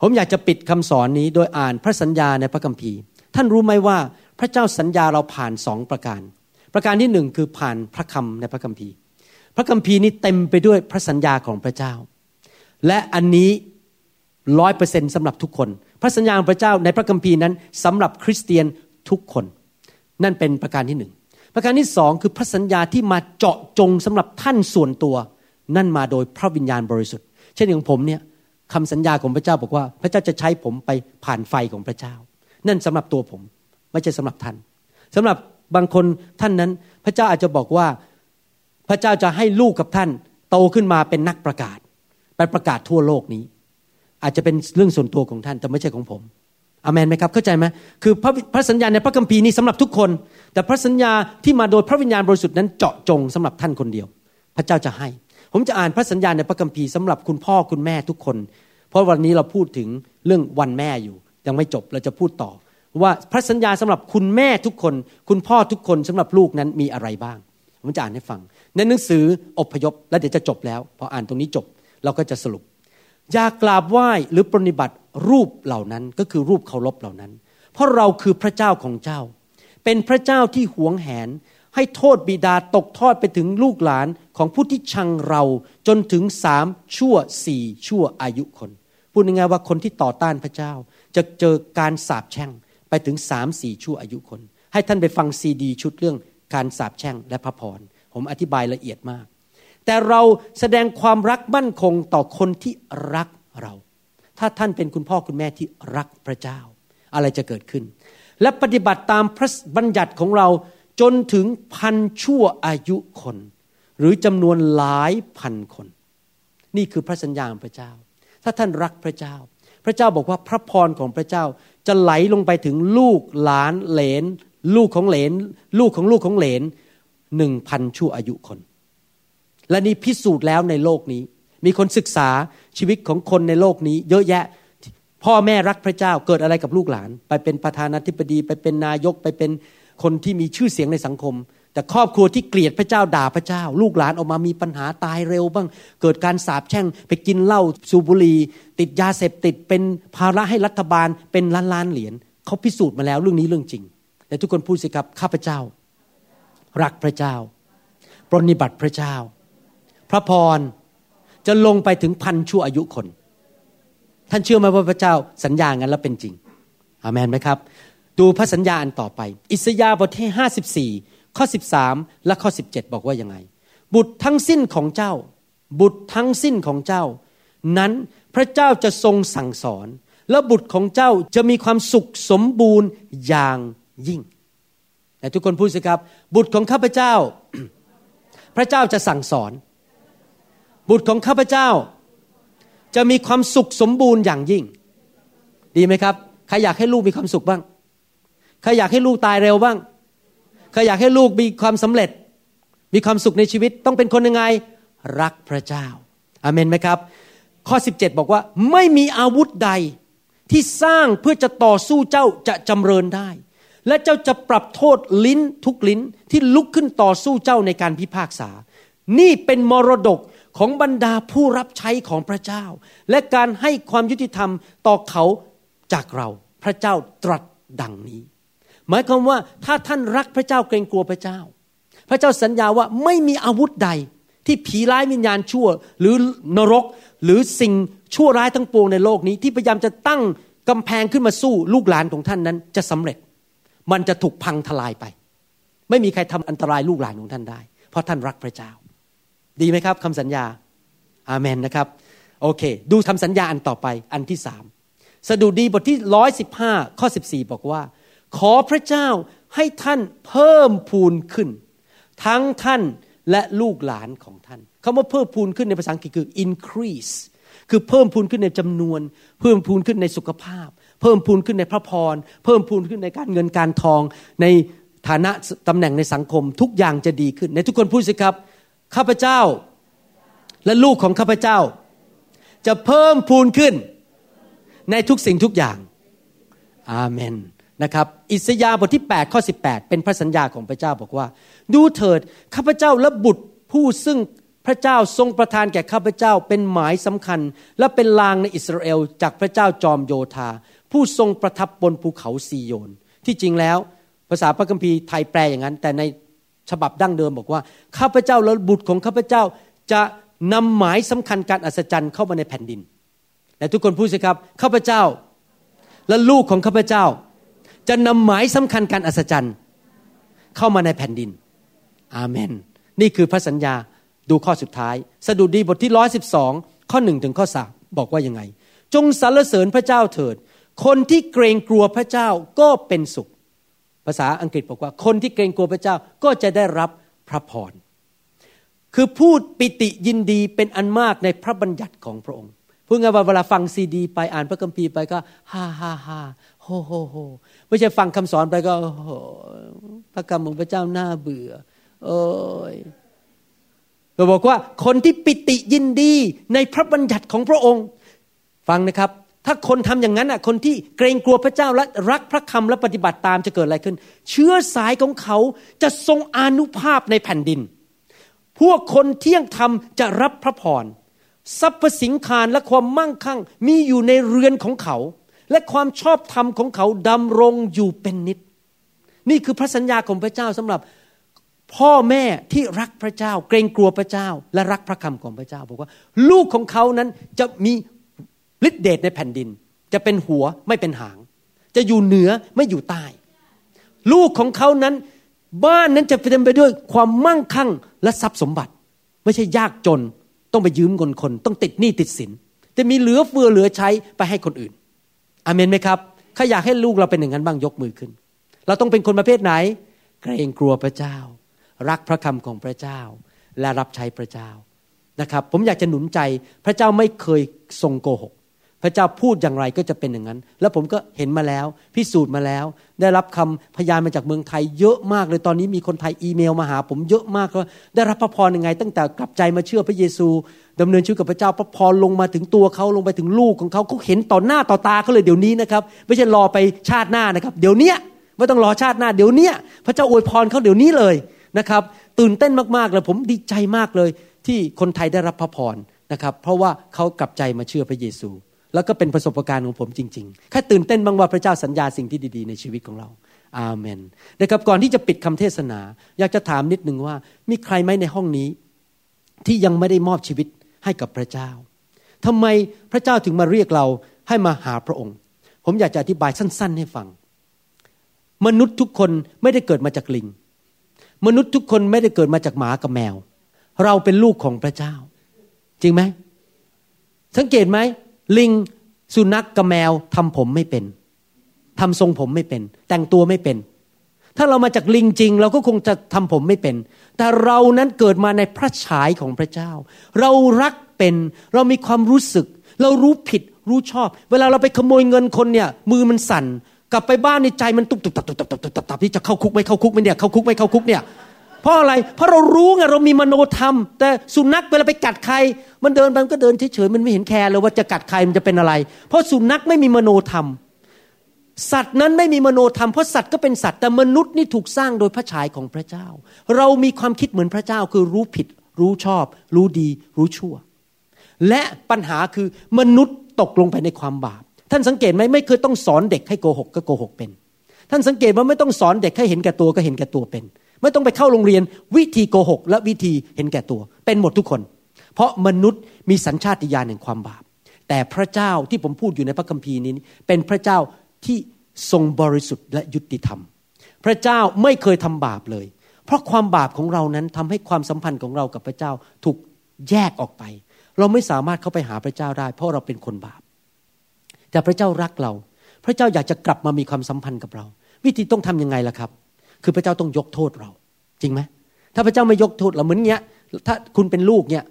ผมอยากจะปิดคำสอนนี้โดยอ่านพระสัญญาในพระคัมภีร์ ท่านรู้ไหมว่าพระเจ้าสัญญาเราผ่านสองประการ ประการที่หนึ่งคือผ่านพระคำในพระคัมภีร์ พระคัมภีร์นี้เต็มไปด้วยพระสัญญาของพระเจ้า และอันนี้ร้อยเปอร์เซ็นสำหรับทุกคน พระสัญญาของพระเจ้าในพระคัมภีร์นั้นสำหรับคริสเตียนทุกคน นั่นเป็นประการที่หนึ่งประการที่สองคือพระสัญญาที่มาเจาะจงสำหรับท่านส่วนตัว นั่นมาโดยพระวิญญาณบริสุทธิ์ เช่นอย่างผมเนี่ย คำสัญญาของพระเจ้าบอกว่า พระเจ้าจะใช้ผมไปผ่านไฟของพระเจ้า นั่นสำหรับตัวผม ไม่ใช่สำหรับท่านสำหรับบางคนท่านนั้น พระเจ้าอาจจะบอกว่าพระเจ้าจะให้ลูกกับท่าน โตขึ้นมาเป็นนักประกาศ ไปประกาศทั่วโลกนี้ อาจจะเป็นเรื่องส่วนตัวของท่านแต่ไม่ใช่ของผมอเมนไหมครับเข้าใจไหมคือพระพระสัญญาในพระคัมภีร์นี้สำหรับทุกคน แต่พระสัญญาที่มาโดยพระวิญญาณบริสุทธิ์นั้นเจาะจงสำหรับท่านคนเดียว พระเจ้าจะให้ ผมจะอ่านพระสัญญาในพระคัมภีร์สำหรับคุณพ่อคุณแม่ทุกคน เพราะวันนี้เราพูดถึงเรื่องวันแม่อยู่ ยังไม่จบเราจะพูดต่อ ว่าพระสัญญาสำหรับคุณแม่ทุกคน คุณพ่อทุกคนสำหรับลูกนั้นมีอะไรบ้าง ผมจะอ่านให้ฟัง ในหนังสืออพยพแล้วเดี๋ยวจะจบแล้ว พออ่านตรงนี้จบเราก็จะสรุปอย่ากราบไหว้หรือปรนิบัติรูปเหล่านั้นก็คือรูปเคารพเหล่านั้น เพราะเราคือพระเจ้าของเจ้า เป็นพระเจ้าที่หวงแหน ให้โทษบิดาตกทอดไปถึงลูกหลานของผู้ที่ชังเราจนถึงสามชั่วสี่ชั่วอายุคน พูดง่ายๆว่าคนที่ต่อต้านพระเจ้า จะเจอการสาปแช่งไปถึงสามสี่ชั่วอายุคน ให้ท่านไปฟังซีดีชุดเรื่องการสาปแช่งและพระพร ผมอธิบายละเอียดมาก แต่เราแสดงความรักมั่นคงต่อคนที่รักเรา ถ้าท่านเป็นคุณพ่อคุณแม่ที่รักพระเจ้า อะไรจะเกิดขึ้น และปฏิบัติตามพระบัญญัติของเรา จนถึงพันชั่วอายุคน หรือจำนวนหลายพันคน นี่คือพระสัญญาของพระเจ้า ถ้าท่านรักพระเจ้า พระเจ้าบอกว่าพระพรของพระเจ้าจะไหลลงไปถึงลูกหลานเหลน ลูกของเหลน ลูกของลูกของเหลนหนึ่งพันชั่วอายุคน และนี่พิสูจน์แล้วในโลกนี้ มีคนศึกษาชีวิตของคนในโลกนี้ เยอะแยะพ่อแม่รักพระเจ้าเกิดอะไรกับลูกหลาน ไปเป็นประธานาธิบดีไปเป็นนายกไปเป็น คนที่มีชื่อเสียงในสังคม แต่ครอบครัวที่เกลียดพระเจ้าด่าพระเจ้า ลูกหลานออกมามีปัญหาตายเร็วบ้าง เกิดการสาปแช่ง ไปกินเหล้าสูบบุหรี่ติดยาเสพติดเป็นภาระให้รัฐบาลเป็นล้านล้านเหรียญเขาพิสูจน์มาแล้วเรื่องนี้เรื่องจริงแต่ทุกคนพูดสิครับข้าพเจ้า รักพระเจ้า ปรนิบัติพระเจ้า พระพรจะลงไปถึงพันชั่วอายุคน ท่านเชื่อไหมว่าพระเจ้าสัญญางั้นแล้วเป็นจริงอามนไหมครับ ดูพระสัญญาอันต่อไป อิสยาห์บทที่ 54 ข้อ 13 และข้อ 17 บอกว่ายังไง บุตรทั้งสิ้นของเจ้า บุตรทั้งสิ้นของเจ้า นั้นพระเจ้าจะทรงสั่งสอน และบุตรของเจ้าจะมีความสุขสมบูรณ์อย่างยิ่งแต่ทุกคนพูดสิครับ บุตรของข้าพเจ้า พระเจ้าจะสั่งสอน บุตรของข้าพเจ้า จะมีความสุขสมบูรณ์อย่างยิ่ง ดีไหมครับ ใครอยากให้ลูกมีความสุขบ้าง ครอยากให้ลูกตายเร็วบ้างใครอยากให้ลูกมีความสำเร็จ มีความสุขในชีวิตต้องเป็นคนยังไง รักพระเจ้าอาเมนไหมครับ ข้อ 17 บอกว่าไม่มีอาวุธใดที่สร้างเพื่อจะต่อสู้เจ้าจะจำเริญได้ และเจ้าจะปรับโทษลิ้นทุกลิ้นที่ลุกขึ้นต่อสู้เจ้าในการพิพากษา นี่เป็นมรดกของบรรดาผู้รับใช้ของพระเจ้า และการให้ความยุติธรรมต่อเขาจากเรา พระเจ้าตรัสดังนี้ หมายความว่าถ้าท่านรักพระเจ้าเกรงกลัวพระเจ้า พระเจ้าสัญญาว่าไม่มีอาวุธใดที่ผีร้ายวิญญาณชั่ว หรือนรกหรือสิ่งชั่วร้ายทั้งปวงในโลกนี้ ที่พยายามจะตั้งกำแพงขึ้นมาสู้ลูกหลานของท่านนั้นจะสำเร็จ มันจะถูกพังทลายไป ไม่มีใครทำอันตรายลูกหลานของท่านได้ เพราะท่านรักพระเจ้า ดีไหมครับคำสัญญา อาเมนนะครับ โอเค ดูคำสัญญาอันต่อไปอันที่สามสดุดีบทที่ร้อยสิบห้าข้อสิบสี่บอกว่า ขอพระเจ้าให้ท่านเพิ่มพูนขึ้น ทั้งท่านและลูกหลานของท่านคำว่าเพิ่มพูนขึ้นในภาษาอังกฤษคือ increase คือเพิ่มพูนขึ้นในจำนวน เพิ่มพูนขึ้นในสุขภาพ เพิ่มพูนขึ้นในพระพร เพิ่มพูนขึ้นในการเงินการทอง ในฐานะตำแหน่งในสังคม ทุกอย่างจะดีขึ้น ในทุกคนพูดสิครับข้าพเจ้า และลูกของข้าพเจ้า จะเพิ่มพูนขึ้น ในทุกสิ่งทุกอย่าง อาเมน นะครับอิสยาบทที่8ข้อ18 เป็นพระสัญญาของพระเจ้าบอกว่า ดูเถิดข้าพเจ้าและบุตรผู้ซึ่งพระเจ้าทรงประทานแก่ข้าพเจ้าเป็นหมายสำคัญ และเป็นลางในอิสราเอลจากพระเจ้าจอมโยธา ผู้ทรงประทับบนภูเขาซีโยน ที่จริงแล้ว ภาษาพระคัมภีร์ไทยแปลอย่างนั้น แต่ในฉบับดั้งเดิมบอกว่าข้าพเจ้าและบุตรของข้าพเจ้าจะนำหมายสำคัญการอัศจรรย์เข้ามาในแผ่นดินและทุกคนพูดสิครับข้าพเจ้า และลูกของข้าพเจ้า จะนำหมายสำคัญการอัศจรรย์ เข้ามาในแผ่นดิน อาเมน นี่คือพระสัญญาดูข้อสุดท้าย สดุดีบทที่ร้อยสิบสองข้อหนึ่งถึงข้อสามบอกว่ายังไง จงสรรเสริญพระเจ้าเถิด คนที่เกรงกลัวพระเจ้าก็เป็นสุข ภาษาอังกฤษบอกว่า คนที่เกรงกลัวพระเจ้าก็จะได้รับพระพรคือพูดปิติยินดีเป็นอันมากในพระบัญญัติของพระองค์พูดง่ายว่าเวลาฟังซีดี ไปอ่านพระคัมภีร์ไปก็ฮ่าฮ่าฮ่า โฮโฮโฮไม่ใช่ฟังคำสอนไปก็โหพระคำของพระเจ้าน่าเบื่อ โอ้ยเราบอกว่าคนที่ปิติยินดีในพระบัญญัติของพระองค์ ฟังนะครับ ถ้าคนทำอย่างนั้นอะคนที่เกรงกลัวพระเจ้าและรักพระคำและปฏิบัติตามจะเกิดอะไรขึ้น เชื้อสายของเขาจะทรงอนุภาพในแผ่นดิน พวกคนเที่ยงธรรมจะรับพระพรทรัพย์สินคารและความมั่งคั่งมีอยู่ในเรือนของเขา และความชอบธรรมของเขาดำรงอยู่เป็นนิด นี่คือพระสัญญาของพระเจ้าสำหรับพ่อแม่ที่รักพระเจ้า เกรงกลัวพระเจ้า และรักพระคำของพระเจ้าบอกว่า ลูกของเขานั้นจะมีฤทธิเดชในแผ่นดิน จะเป็นหัวไม่เป็นหาง จะอยู่เหนือไม่อยู่ใต้ ลูกของเขานั้น บ้านนั้นจะเต็มไปด้วยความมั่งคั่งและทรัพย์สมบัติ ไม่ใช่ยากจนต้องไปยืมเงินคน ต้องติดหนี้ติดสินจะมีเหลือเฟือเหลือใช้ไปให้คนอื่น อเมนไหมครับข้าอยากให้ลูกเราเป็นอย่างนั้นบ้างยกมือขึ้น เราต้องเป็นคนประเภทไหน เกรงกลัวพระเจ้า รักพระคำของพระเจ้า และรับใช้พระเจ้านะครับ ผมอยากจะหนุนใจพระเจ้าไม่เคยทรงโกหก พระเจ้าพูดอย่างไรก็จะเป็นอย่างนั้น แล้วผมก็เห็นมาแล้ว พิสูจน์มาแล้ว ได้รับคำพยานมาจากเมืองไทย เยอะมากเลยตอนนี้มีคนไทยอีเมลมาหา ผมเยอะมากว่าได้รับพระพรยังไง ตั้งแต่กลับใจมาเชื่อพระเยซู ดำเนินชีวิตกับพระเจ้าพระพรลงมาถึงตัวเขาลงไปถึงลูกของเขาเขาเห็นต่อหน้าต่อตาเขาเลยเดี๋ยวนี้นะครับ ไม่ใช่รอไปชาติหน้านะครับ เดี๋ยวนี้ไม่ต้องรอชาติหน้าเดี๋ยวนี้พระเจ้าอวยพรเขาเดี๋ยวนี้เลยนะครับ ตื่นเต้นมากๆเลยผมดีใจมากเลย ที่คนไทยได้รับพระพรนะครับ เพราะว่าเขากลับใจมาเชื่อพระเยซู แล้วก็เป็นประสบการณ์ของผมจริงๆแค่ตื่นเต้นบ้างว่าพระเจ้าสัญญาสิ่งที่ดีๆในชีวิตของเราอาเมนนะครับก่อนที่จะปิดคำเทศนา อยากจะถามนิดหนึ่งว่า มีใครไหมในห้องนี้ ที่ยังไม่ได้มอบชีวิต ให้กับพระเจ้าทำไมพระเจ้าถึงมาเรียกเราให้มาหาพระองค์ ผมอยากจะอธิบายสั้น ๆ ให้ฟัง มนุษย์ทุกคนไม่ได้เกิดมาจากลิง มนุษย์ทุกคนไม่ได้เกิดมาจากหมากับแมว เราเป็นลูกของพระเจ้า จริงไหม สังเกตไหม ลิงสุนัขกกับแมวทำผมไม่เป็นทำทรงผมไม่เป็น แต่งตัวไม่เป็น ถ้าเรามาจากลิงจริง เราก็คงจะทำผมไม่เป็น แต่เรานั้นเกิดมาในพระฉายของพระเจ้า เรารักเป็น เรามีความรู้สึก เรารู้ผิดรู้ชอบ เวลาเราไปขโมยเงินคนเนี่ย มือมันสั่น กลับไปบ้านในใจมันตุบตุบตับตุบตับตุบตับตับที่จะเข้าคุกไม่เข้าคุกไม่เนี่ยเข้าคุกไม่เข้าคุกเนี่ยเพราะอะไร เพราะเรารู้ไงเรามีมโนธรรม แต่สุนัขเวลาไปกัดใคร มันเดินไปมันก็เดินเฉยๆมันไม่เห็นแคร์เลยว่าจะกัดใครมันจะเป็นอะไร เพราะสุนัขไม่มีมโนธรรม สัตว์นั้นไม่มีมโนธรรมเพราะสัตว์ก็เป็นสัตว์แต่มนุษย์นี่ถูกสร้างโดยพระฉายของพระเจ้า เรามีความคิดเหมือนพระเจ้าคือรู้ผิด รู้ชอบ รู้ดี รู้ชั่ว และปัญหาคือมนุษย์ตกลงไปในความบาป ท่านสังเกตไหมไม่เคยต้องสอนเด็กให้โกหกก็โกหกเป็น ท่านสังเกตว่าไม่ต้องสอนเด็กให้เห็นแก่ตัวก็เห็นแก่ตัวเป็น ไม่ต้องไปเข้าโรงเรียนวิธีโกหก และวิธีเห็นแก่ตัว เป็นหมดทุกคน เพราะมนุษย์มีสัญชาติญาณแห่งความบาป แต่พระเจ้าที่ผมพูดอยู่ในพระคัมภีร์นี้ เป็นพระเจ้า ที่ทรงบริสุทธิ์และยุติธรรม พระเจ้าไม่เคยทำบาปเลย เพราะความบาปของเรานั้นทำให้ความสัมพันธ์ของเรากับพระเจ้าถูกแยกออกไป เราไม่สามารถเข้าไปหาพระเจ้าได้ เพราะเราเป็นคนบาป แต่พระเจ้ารักเรา พระเจ้าอยากจะกลับมามีความสัมพันธ์กับเรา วิธีต้องทำยังไงล่ะครับ คือพระเจ้าต้องยกโทษเรา จริงไหมถ้าพระเจ้าไม่ยกโทษเราเหมือนเงี้ย ถ้าคุณเป็นลูกเนี่ย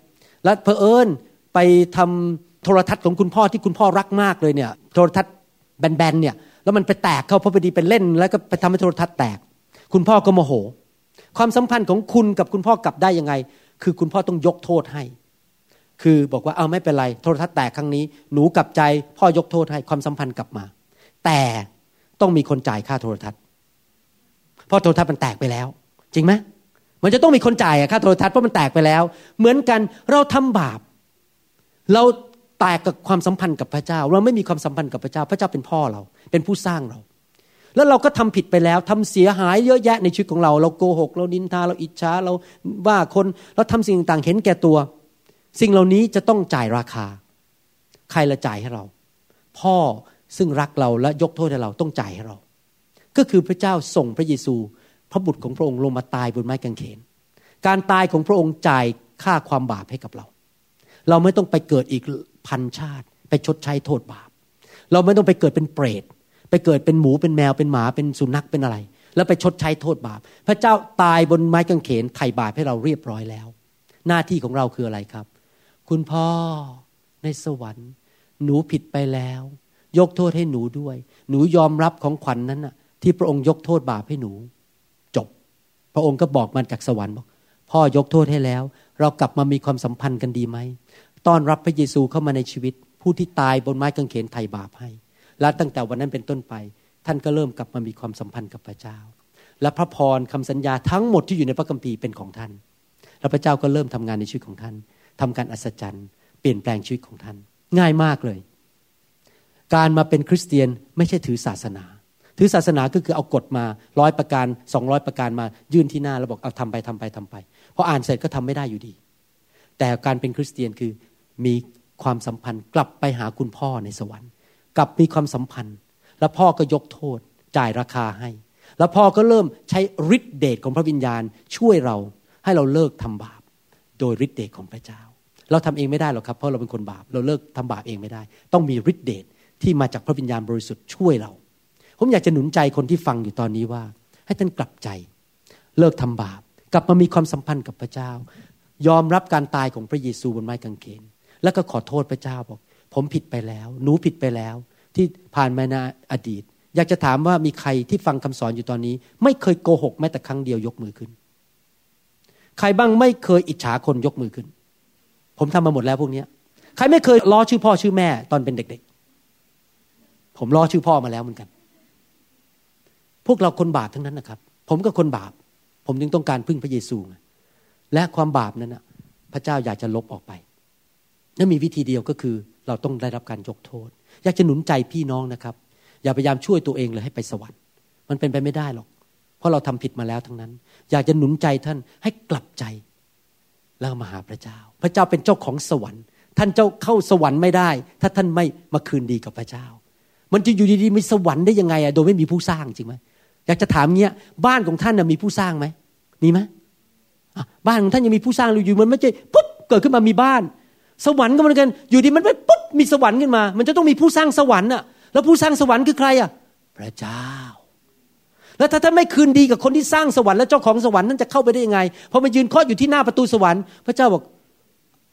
แล้วเพอเอิญไปทำโทรทัศน์ของคุณพ่อที่คุณพ่อรักมากเลยเนี่ย โทรทัศน์ แบนๆเนี่ยแล้วมันไปแตกเข้าพระพอดีเป็นเล่น แล้วก็ไปทำให้โทรทัศน์แตก คุณพ่อก็โมโห ความสัมพันธ์ของคุณกับคุณพ่อกลับได้ยังไง คือคุณพ่อต้องยกโทษให้ คือบอกว่าเอาไม่เป็นไรโทรทัศน์แตกครั้งนี้ หนูกลับใจ พ่อยกโทษให้ความสัมพันธ์กลับมา แต่ต้องมีคนจ่ายค่าโทรทัศน์เพราะโทรทัศน์มันแตกไปแล้ว จริงไหมมันจะต้องมีคนจ่ายค่าโทรทัศน์เพราะมันแตกไปแล้ว เหมือนกันเราทำบาป เรา แตกกับความสัมพันธ์กับพระเจ้า เราไม่มีความสัมพันธ์กับพระเจ้า พระเจ้าเป็นพ่อเรา เป็นผู้สร้างเรา แล้วเราก็ทำผิดไปแล้วทำเสียหายเยอะแยะในชีวิตของเรา เราโกหก เราดินทา เราอิจฉา เราว่าคน เราทำสิ่งต่างๆเห็นแก่ตัว สิ่งเหล่านี้จะต้องจ่ายราคา ใครละจ่ายให้เรา พ่อซึ่งรักเราและยกโทษให้เราต้องจ่ายให้เรา ก็คือพระเจ้าส่งพระเยซู พระบุตรของพระองค์ลงมาตายบนไม้กางเขน การตายของพระองค์จ่ายค่าความบาปให้กับเรา เราไม่ต้องไปเกิดอีก พันชาติ ไปชดใช้โทษบาป เราไม่ต้องไปเกิดเป็นเปรตไปเกิดเป็นหมูเป็นแมวเป็นหมาเป็นสุนัขเป็นอะไร แล้วไปชดใช้โทษบาป พระเจ้าตายบนไม้กางเขนไถ่บาปให้เราเรียบร้อยแล้ว หน้าที่ของเราคืออะไรครับ คุณพ่อในสวรรค์ หนูผิดไปแล้ว ยกโทษให้หนูด้วย หนูยอมรับของขวัญนนั้นน่ะ ที่พระองค์ยกโทษบาปให้หนู จบ พระองค์ก็บอกมันจากสวรรค์บอกพ่อยกโทษให้แล้ว เรากลับมามีความสัมพันธ์กันดีไหม ต้อนรับพระเยซูเข้ามาในชีวิต ผู้ที่ตายบนไม้กางเขนไถ่บาปให้ และตั้งแต่วันนั้นเป็นต้นไป ท่านก็เริ่มกลับมามีความสัมพันธ์กับพระเจ้า และพระพรคำสัญญาทั้งหมดที่อยู่ในพระคัมภีร์เป็นของท่าน แล้วพระเจ้าก็เริ่มทำงานในชีวิตของท่านทำการอัศจรรย์ เปลี่ยนแปลงชีวิตของท่าน ง่ายมากเลย การมาเป็นคริสเตียนไม่ใช่ถือศาสนา ถือศาสนาก็คือเอากฎมาร้อยประการสองร้อยประการมายื่นที่หน้าแล้วบอกเอาทำไปทำไปทำไปพออ่านเสร็จก็ทำไม่ได้อยู่ดีแต่การเป็นคริสเตียนคือ มีความสัมพันธ์ กลับไปหาคุณพ่อในสวรรค์ กลับมีความสัมพันธ์ แล้วพ่อก็ยกโทษจ่ายราคาให้ แล้วพ่อก็เริ่มใช้ฤทธิเดชของพระวิญญาณช่วยเราให้เราเลิกทำบาป โดยฤทธิเดชของพระเจ้า เราทำเองไม่ได้หรอกครับเพราะเราเป็นคนบาป เราเลิกทำบาปเองไม่ได้ ต้องมีฤทธิเดชที่มาจากพระวิญญาณบริสุทธิ์ช่วยเรา ผมอยากจะหนุนใจคนที่ฟังอยู่ตอนนี้ว่า ให้ท่านกลับใจ เลิกทำบาป กลับมามีความสัมพันธ์กับพระเจ้า ยอมรับการตายของพระเยซูบนไม้กางเขน แล้วก็ขอโทษพระเจ้าบอก ผมผิดไปแล้ว หนูผิดไปแล้ว ที่ผ่านมาในอดีต อยากจะถามว่ามีใครที่ฟังคำสอนอยู่ตอนนี้ ไม่เคยโกหกแม้แต่ครั้งเดียวยกมือขึ้น ใครบ้างไม่เคยอิจฉาคนยกมือขึ้น ผมทำมาหมดแล้วพวกนี้ใครไม่เคยล้อชื่อพ่อชื่อแม่ตอนเป็นเด็ก ๆ ผมล้อชื่อพ่อมาแล้วเหมือนกัน พวกเราคนบาปทั้งนั้นนะครับ ผมก็คนบาป ผมจึงต้องการพึ่งพระเยซูและความบาปนั้นนะพระเจ้าอยากจะลบออกไป นั่นมีวิธีเดียวก็คือเราต้องได้รับการยกโทษ อยากจะหนุนใจพี่น้องนะครับ อย่าพยายามช่วยตัวเองเลยให้ไปสวรรค์ มันเป็นไปไม่ได้หรอก เพราะเราทำผิดมาแล้วทั้งนั้น อยากจะหนุนใจท่านให้กลับใจ แล้วมาหาพระเจ้า พระเจ้าเป็นเจ้าของสวรรค์ ท่านเจ้าเข้าสวรรค์ไม่ได้ ถ้าท่านไม่มาคืนดีกับพระเจ้า มันจะอยู่ดีๆมีสวรรค์ได้ยังไงอะโดยไม่มีผู้สร้างจริงไหมอยากจะถามเงี้ยบ้านของท่านมีผู้สร้างไหมมีไหมบ้านของท่านยังมีผู้สร้างอยู่มันไม่ใช่ปุ๊บเกิดขึ้นมามีบ้าน สวรรค์ก็เหมือนกัน อยู่ดีมันไปปุ๊บมีสวรรค์ขึ้นมา มันจะต้องมีผู้สร้างสวรรค์อะแล้วผู้สร้างสวรรค์คือใครอะพระเจ้า แล้วถ้าท่านไม่คืนดีกับคนที่สร้างสวรรค์และเจ้าของสวรรค์นั้นจะเข้าไปได้ยังไงพอมายืนเคาะอยู่ที่หน้าประตูสวรรค์ พระเจ้าบอก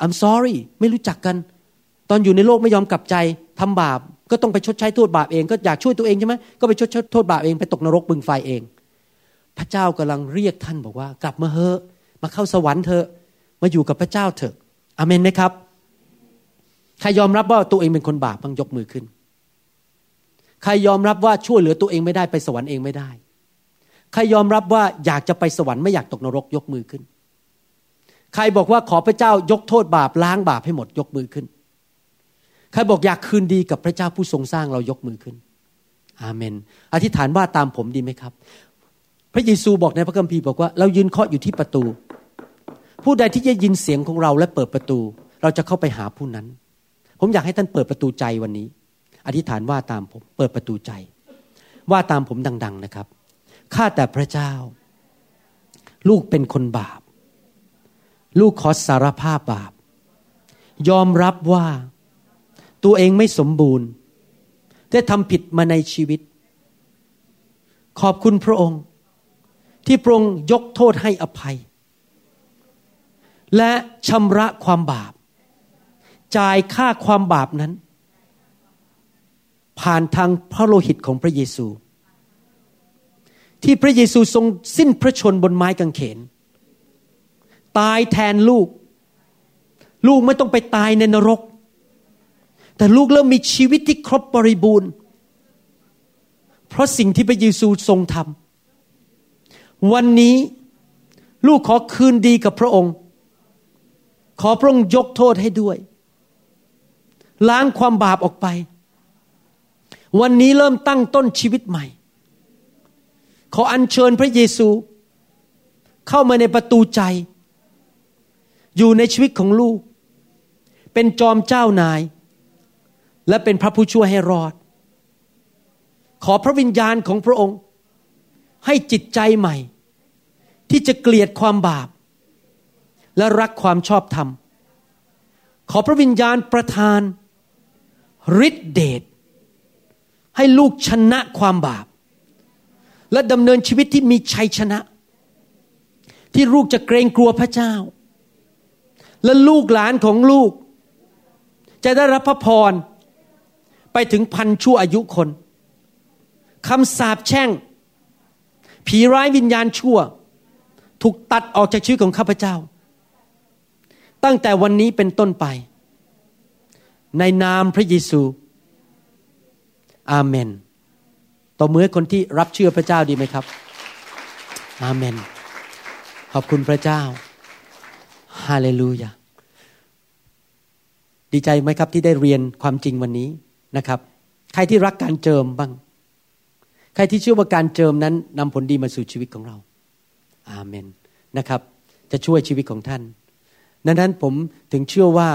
I'm sorry ไม่รู้จักกัน ตอนอยู่ในโลกไม่ยอมกลับใจทำบาปก็ต้องไปชดใช้โทษบาปเองก็อยากช่วยตัวเองใช่ไหมก็ไปชดใช้โทษบาปเองไปตกนรกบึงไฟเอง พระเจ้ากำลังเรียกท่านบอกว่า กลับมาเถอะมาเข้าสวรรค์เถอะมาอยู่กับพระเจ้าเถอะอเมนไหมครับ ใครยอมรับว่าตัวเองเป็นคนบาปบ้างยกมือขึ้น ใครยอมรับว่าช่วยเหลือตัวเองไม่ได้ไปสวรรค์เองไม่ได้ ใครยอมรับว่าอยากจะไปสวรรค์ไม่อยากตกนรกยกมือขึ้น ใครบอกว่าขอพระเจ้ายกโทษบาปล้างบาปให้หมดยกมือขึ้น ใครบอกอยากคืนดีกับพระเจ้าผู้ทรงสร้างเรายกมือขึ้น อาเมน อธิษฐานว่าตามผมดีไหมครับ พระเยซูบอกในพระคัมภีร์บอกว่าเรายืนเคาะอยู่ที่ประตู ผู้ใดที่จะยินเสียงของเราและเปิดประตู เราจะเข้าไปหาผู้นั้น ผมอยากให้ท่านเปิดประตูใจวันนี้ อธิษฐานว่าตามผม เปิดประตูใจ ว่าตามผมดัง ๆนะครับ ข้าแต่พระเจ้า ลูกเป็นคนบาป ลูกขอสารภาพบาป ยอมรับว่า ตัวเองไม่สมบูรณ์ ได้ทำผิดมาในชีวิต ขอบคุณพระองค์ ที่พระองค์ยกโทษให้อภัย และชำระความบาป จ่ายค่าความบาปนั้น ผ่านทางพระโลหิตของพระเยซู ที่พระเยซูทรงสิ้นพระชนบนไม้กางเขน ตายแทนลูก ลูกไม่ต้องไปตายในนรก แต่ลูกเริ่มมีชีวิตที่ครบบริบูรณ์ เพราะสิ่งที่พระเยซูทรงทำวันนี้ลูกขอคืนดีกับพระองค์ ขอพระองค์ยกโทษให้ด้วย ล้างความบาปออกไป วันนี้เริ่มตั้งต้นชีวิตใหม่ ขออัญเชิญพระเยซู เข้ามาในประตูใจ อยู่ในชีวิตของลูก เป็นจอมเจ้านาย และเป็นพระผู้ช่วยให้รอด ขอพระวิญญาณของพระองค์ ให้จิตใจใหม่ ที่จะเกลียดความบาป และรักความชอบธรรมขอพระวิญญาณประทาน ฤทธิเดชให้ลูกชนะความบาป และดำเนินชีวิตที่มีชัยชนะ ที่ลูกจะเกรงกลัวพระเจ้า และลูกหลานของลูก จะได้รับพระพร ไปถึงพันชั่วอายุคนคำสาปแช่ง ผีร้ายวิญญาณชั่ว ถูกตัดออกจากชีวิตของข้าพเจ้า ตั้งแต่วันนี้เป็นต้นไป ในนามพระเยซู อาเมน ต่อเมื่อคนที่รับเชื่อพระเจ้าดีไหมครับ อาเมน ขอบคุณพระเจ้า ฮาเลลูยา ดีใจไหมครับที่ได้เรียนความจริงวันนี้นะครับ ใครที่รักการเจิมบ้าง ใครที่เชื่อว่าการเจิมนั้นนำผลดีมาสู่ชีวิตของเรา อาเมน นะครับ จะช่วยชีวิตของท่าน ดังนั้นผมถึงเชื่อว่า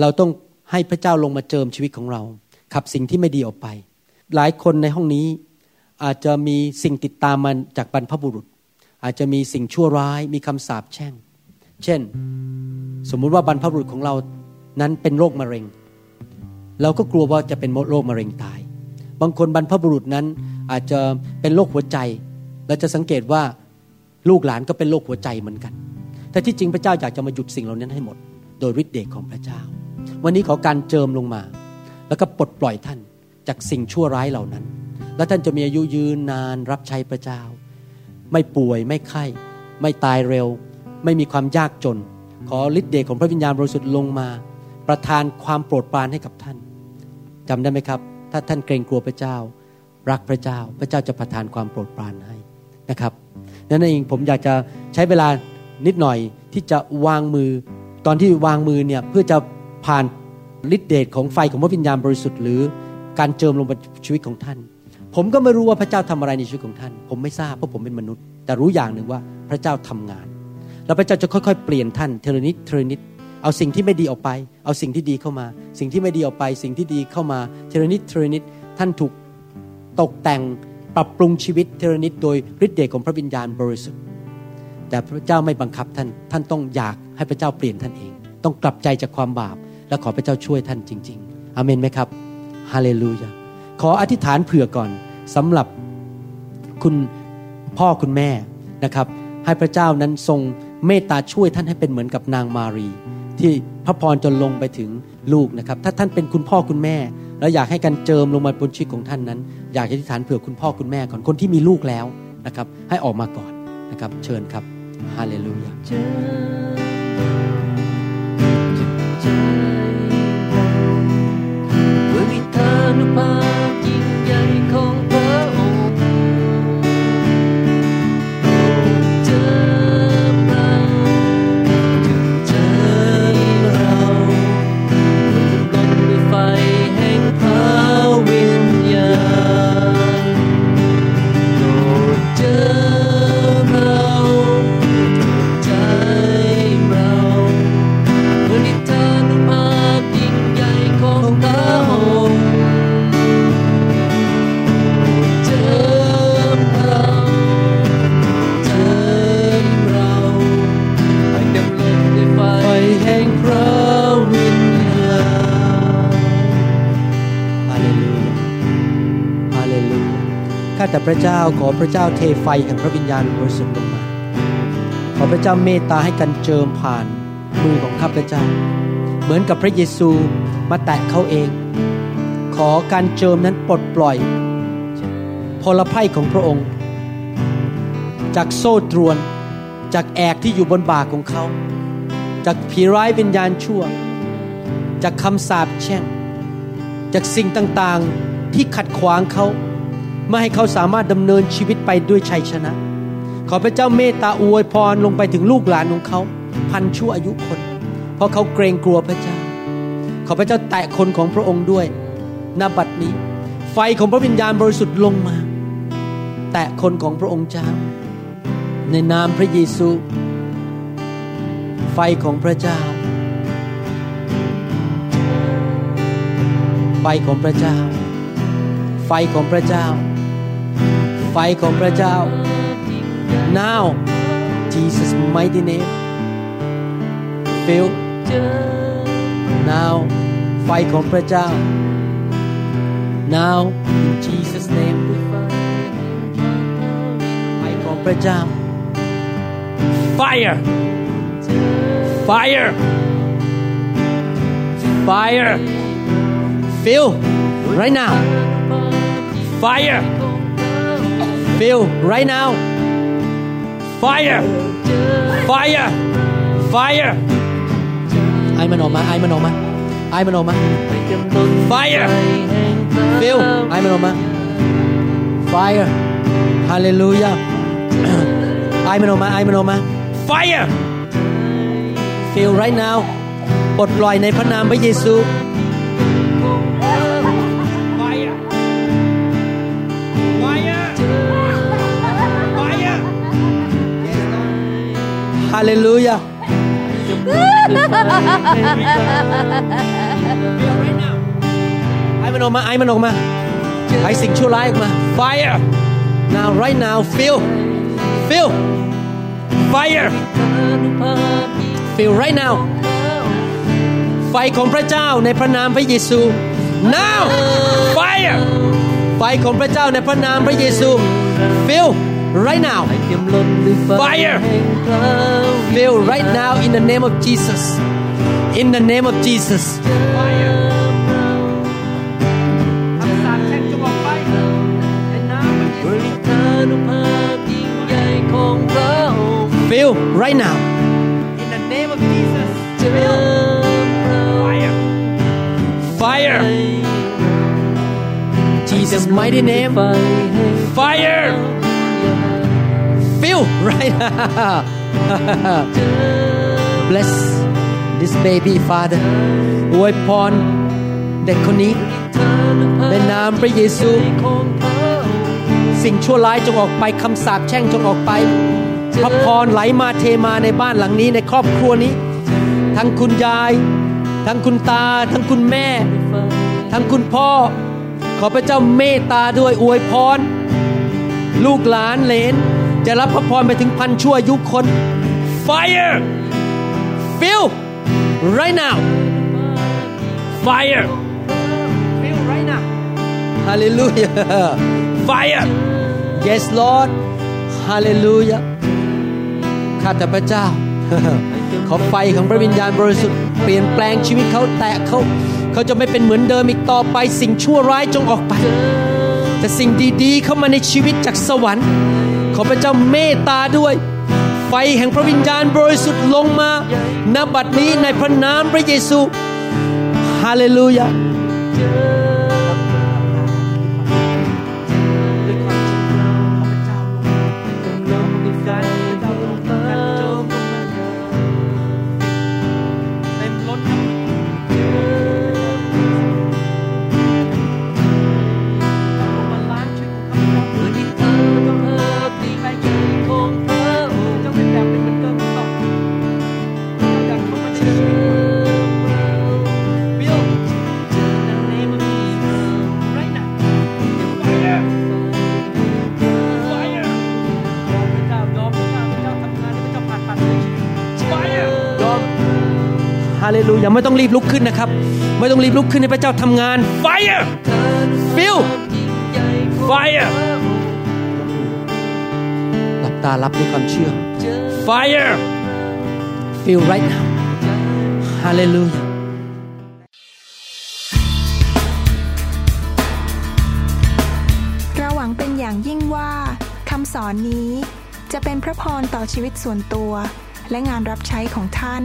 เราต้อง ให้พระเจ้าลงมาเจิมชีวิตของเรา ขับสิ่งที่ไม่ดีออกไป หลายคนในห้องนี้อาจจะมีสิ่งติดตามมันจากบรรพบุรุษ อาจจะมีสิ่งชั่วร้ายมีคำสาปแช่ง เช่น สมมุติว่าบรรพบุรุษของเรานั้นเป็นโรคมะเร็ง เราก็กลัวว่าจะเป็นโรคมะเร็งตาย บางคนบรรพบุรุษนั้นอาจจะเป็นโรคหัวใจเราจะสังเกตว่าลูกหลานก็เป็นโรคหัวใจเหมือนกัน แต่ที่จริงพระเจ้าอยากจะมาหยุดสิ่งเหล่านั้นให้หมด โดยฤทธิ์เดชของพระเจ้า วันนี้ขอการเจิมลงมา แล้วก็ปลดปล่อยท่านจากสิ่งชั่วร้ายเหล่านั้น และท่านจะมีอายุยืนนานรับใช้พระเจ้า ไม่ป่วยไม่ไข้ ไม่ตายเร็ว ไม่มีความยากจน ขอฤทธิ์เดชของพระวิญญาณบริสุทธิ์ลงมา ประทานความโปรดปรานให้กับท่านจำได้ไหมครับ ถ้าท่านเกรงกลัวพระเจ้า รักพระเจ้า พระเจ้าจะประทานความโปรดปรานให้นะครับนั่นเองผมอยากจะใช้เวลานิดหน่อยที่จะวางมือ ตอนที่วางมือเนี่ยเพื่อจะ ผ่านฤทธิเดชของไฟของพระวิญญาณบริสุทธิ์หรือการเจิมลงบนชีวิตของท่าน ผมก็ไม่รู้ว่าพระเจ้าทำอะไรในชีวิตของท่าน ผมไม่ทราบเพราะผมเป็นมนุษย์ แต่รู้อย่างหนึ่งว่าพระเจ้าทำงาน แล้วพระเจ้าจะค่อยๆ เปลี่ยนท่านทีละนิดทีละนิดเอาสิ่งที่ไม่ดีออกไป เอาสิ่งที่ดีเข้ามา สิ่งที่ไม่ดีออกไป สิ่งที่ดีเข้ามาทีละนิดทีละนิดท่านถูกตกแต่งปรับปรุงชีวิตเทเลนิดโดยฤทธิ์เดชของพระวิญญาณบริสุทธิ์ แต่พระเจ้าไม่บังคับท่านท่านต้องอยากให้พระเจ้าเปลี่ยนท่านเอง ต้องกลับใจจากความบาป และขอพระเจ้าช่วยท่านจริง ๆอเมนไหมครับฮาเลลูยาขออธิษฐานเผื่อก่อนสำหรับคุณพ่อคุณแม่นะครับ ให้พระเจ้านั้นทรงเมตตาช่วยท่านให้เป็นเหมือนกับนางมารี ที่พระพรจนลงไปถึงลูกนะครับ ถ้าท่านเป็นคุณพ่อคุณแม่ แล้วอยากให้การเจิมลงมาบนชีวิตของท่านนั้น อยากอธิษฐานเผื่อคุณพ่อคุณแม่ก่อนคนที่มีลูกแล้วนะครับ ให้ออกมาก่อนนะครับ เชิญครับฮาเลลูยา ท ขอพระเจ้าเทไฟแห่งพระวิญญาณบริสุทธิ์ลงมา ขอพระเจ้าเมตตาให้กันเจิมผ่านมือของข้าพระเจ้า เหมือนกับพระเยซูมาแตะเขาเอง ขอการเจิมนั้นปลดปล่อย พลภัยของพระองค์ จากโซ่ตรวน จากแอกที่อยู่บนบ่าของเขา จากผีร้ายวิญญาณชั่ว จากคำสาปแช่ง จากสิ่งต่างๆที่ขัดขวางเขา ไม่ให้เขาสามารถดำเนินชีวิตไปด้วยชัยชนะ ขอพระเจ้าเมตตาอวยพรลงไปถึงลูกหลานของเขาพันชั่วอายุคน เพราะเขาเกรงกลัวพระเจ้า ขอพระเจ้าแตะคนของพระองค์ด้วยณบัดนี้ ไฟของพระวิญญาณบริสุทธิ์ลงมา แตะคนของพระองค์เจ้า ในนามพระเยซู ไฟของพระเจ้า ไฟของพระเจ้า ไฟของพระเจ้า ไฟของพระเจ้า now Jesus mighty name fill now ไฟของพระเจ้า now in Jesus name ไฟของพระเจ้า fire fire fire fill right now fire Fill right now fire fire fire ไอมันออกมาไอมันออกมาไอมันออกมา Fire Fill ไอมันออกมา Fire Hallelujah ไอมันออกมาไอมันออกมา Fire Fill right now ปลดปล่อยในพระนามพระเยซู Hallelujah ไอ้มันออกมาไอ้มันออกมาไอ้สิ่งชั่วร้ายออกมา fire now right now feel feel fire feel right now ไฟของพระเจ้าในพระนามพระเยซู now fire ไฟของพระเจ้าในพระนามพระเยซู feel right now fire feel right now in the name of Jesus in the name of Jesus fire คำสาปแช่งจงออกไปในนามพระเยซู Feel right now in the name of Jesus fire fire Jesus mighty name fire feel feel right now bless this baby father อวยพรเด็กคนนี้ในนามพระเยซู สิ่งชั่วร้ายจงออกไปคำสาปแช่งจงออกไปพระพรไหลมาเทมาในบ้านหลังนี้ในครอบครัวนี้ ทั้งคุณยาย ทั้งคุณตา ทั้งคุณแม่ ทั้งคุณพ่อ ขอพระเจ้าเมตตาด้วยอวยพร ลูกหลานเลน จะรับพระพรไปถึงพันชั่วอายุคน fire feel right now fire feel right now hallelujah fire yes Lord hallelujah ข้าแต่พระเจ้า ขอไฟของพระวิญญาณบริสุทธิ์เปลี่ยนแปลงชีวิตเขาแตะเขาเขาจะไม่เป็นเหมือนเดิมอีกต่อไปสิ่งชั่วร้ายจงออกไป แต่สิ่งดีๆเข้ามาในชีวิตจากสวรรค์ ขอพระเจ้าเมตตาด้วย ไฟแห่งพระวิญญาณบริสุทธิ์ลงมาณบัดนี้ในพระนามพระเยซูฮาเลลูยา ลลูยาไม่ต้องรีบลุกขึ้นนะครับ ไม่ต้องรีบลุกขึ้นให้พระเจ้าทำงาน fire feel fire หลับตารับด้วยความเชื่อ fire feel right now hallelujah เราหวังเป็นอย่างยิ่งว่าคำสอนนี้จะเป็นพระพรต่อชีวิตส่วนตัว และงานรับใช้ของท่าน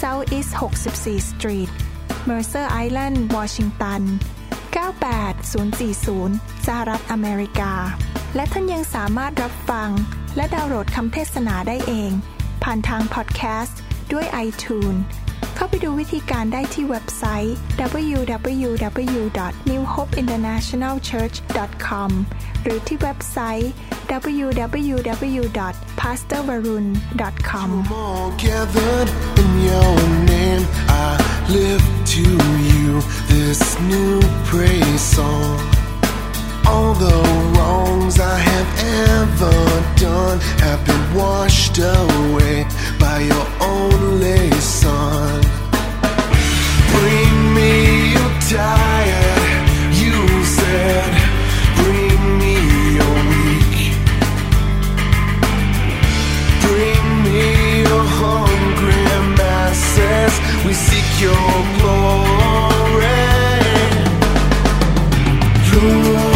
South East 64 Street Mercer Island Washington 98040 สหรัฐอเมริกา และท่านยังสามารถรับฟัง และดาวน์โหลดคำเทศนาได้เอง ผ่านทางพอดแคสต์ด้วย iTunes เข้าไปดูวิธีการได้ที่เว็บไซต์ www.newhopeinternationalchurch.com หรือที่เว็บไซต์ www.pastorvarun.com I'm all gathered in your name. I lift to you this new praise song. All the wrongs I have ever done have been washed away by your only Son. Bring me your tired, you said. Masses. We seek your glory. Lord,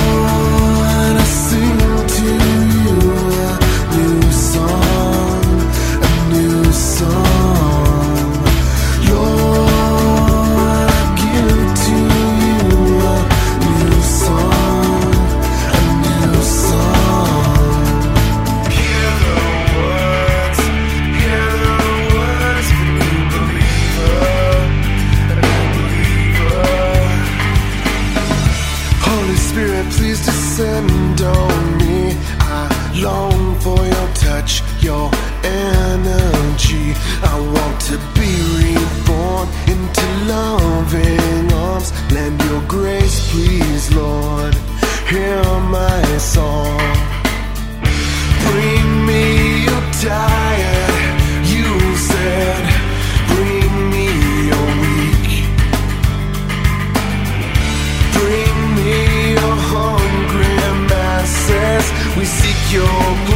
song. Bring me your tired, you said. Bring me your weak. Bring me your hungry masses. We seek your.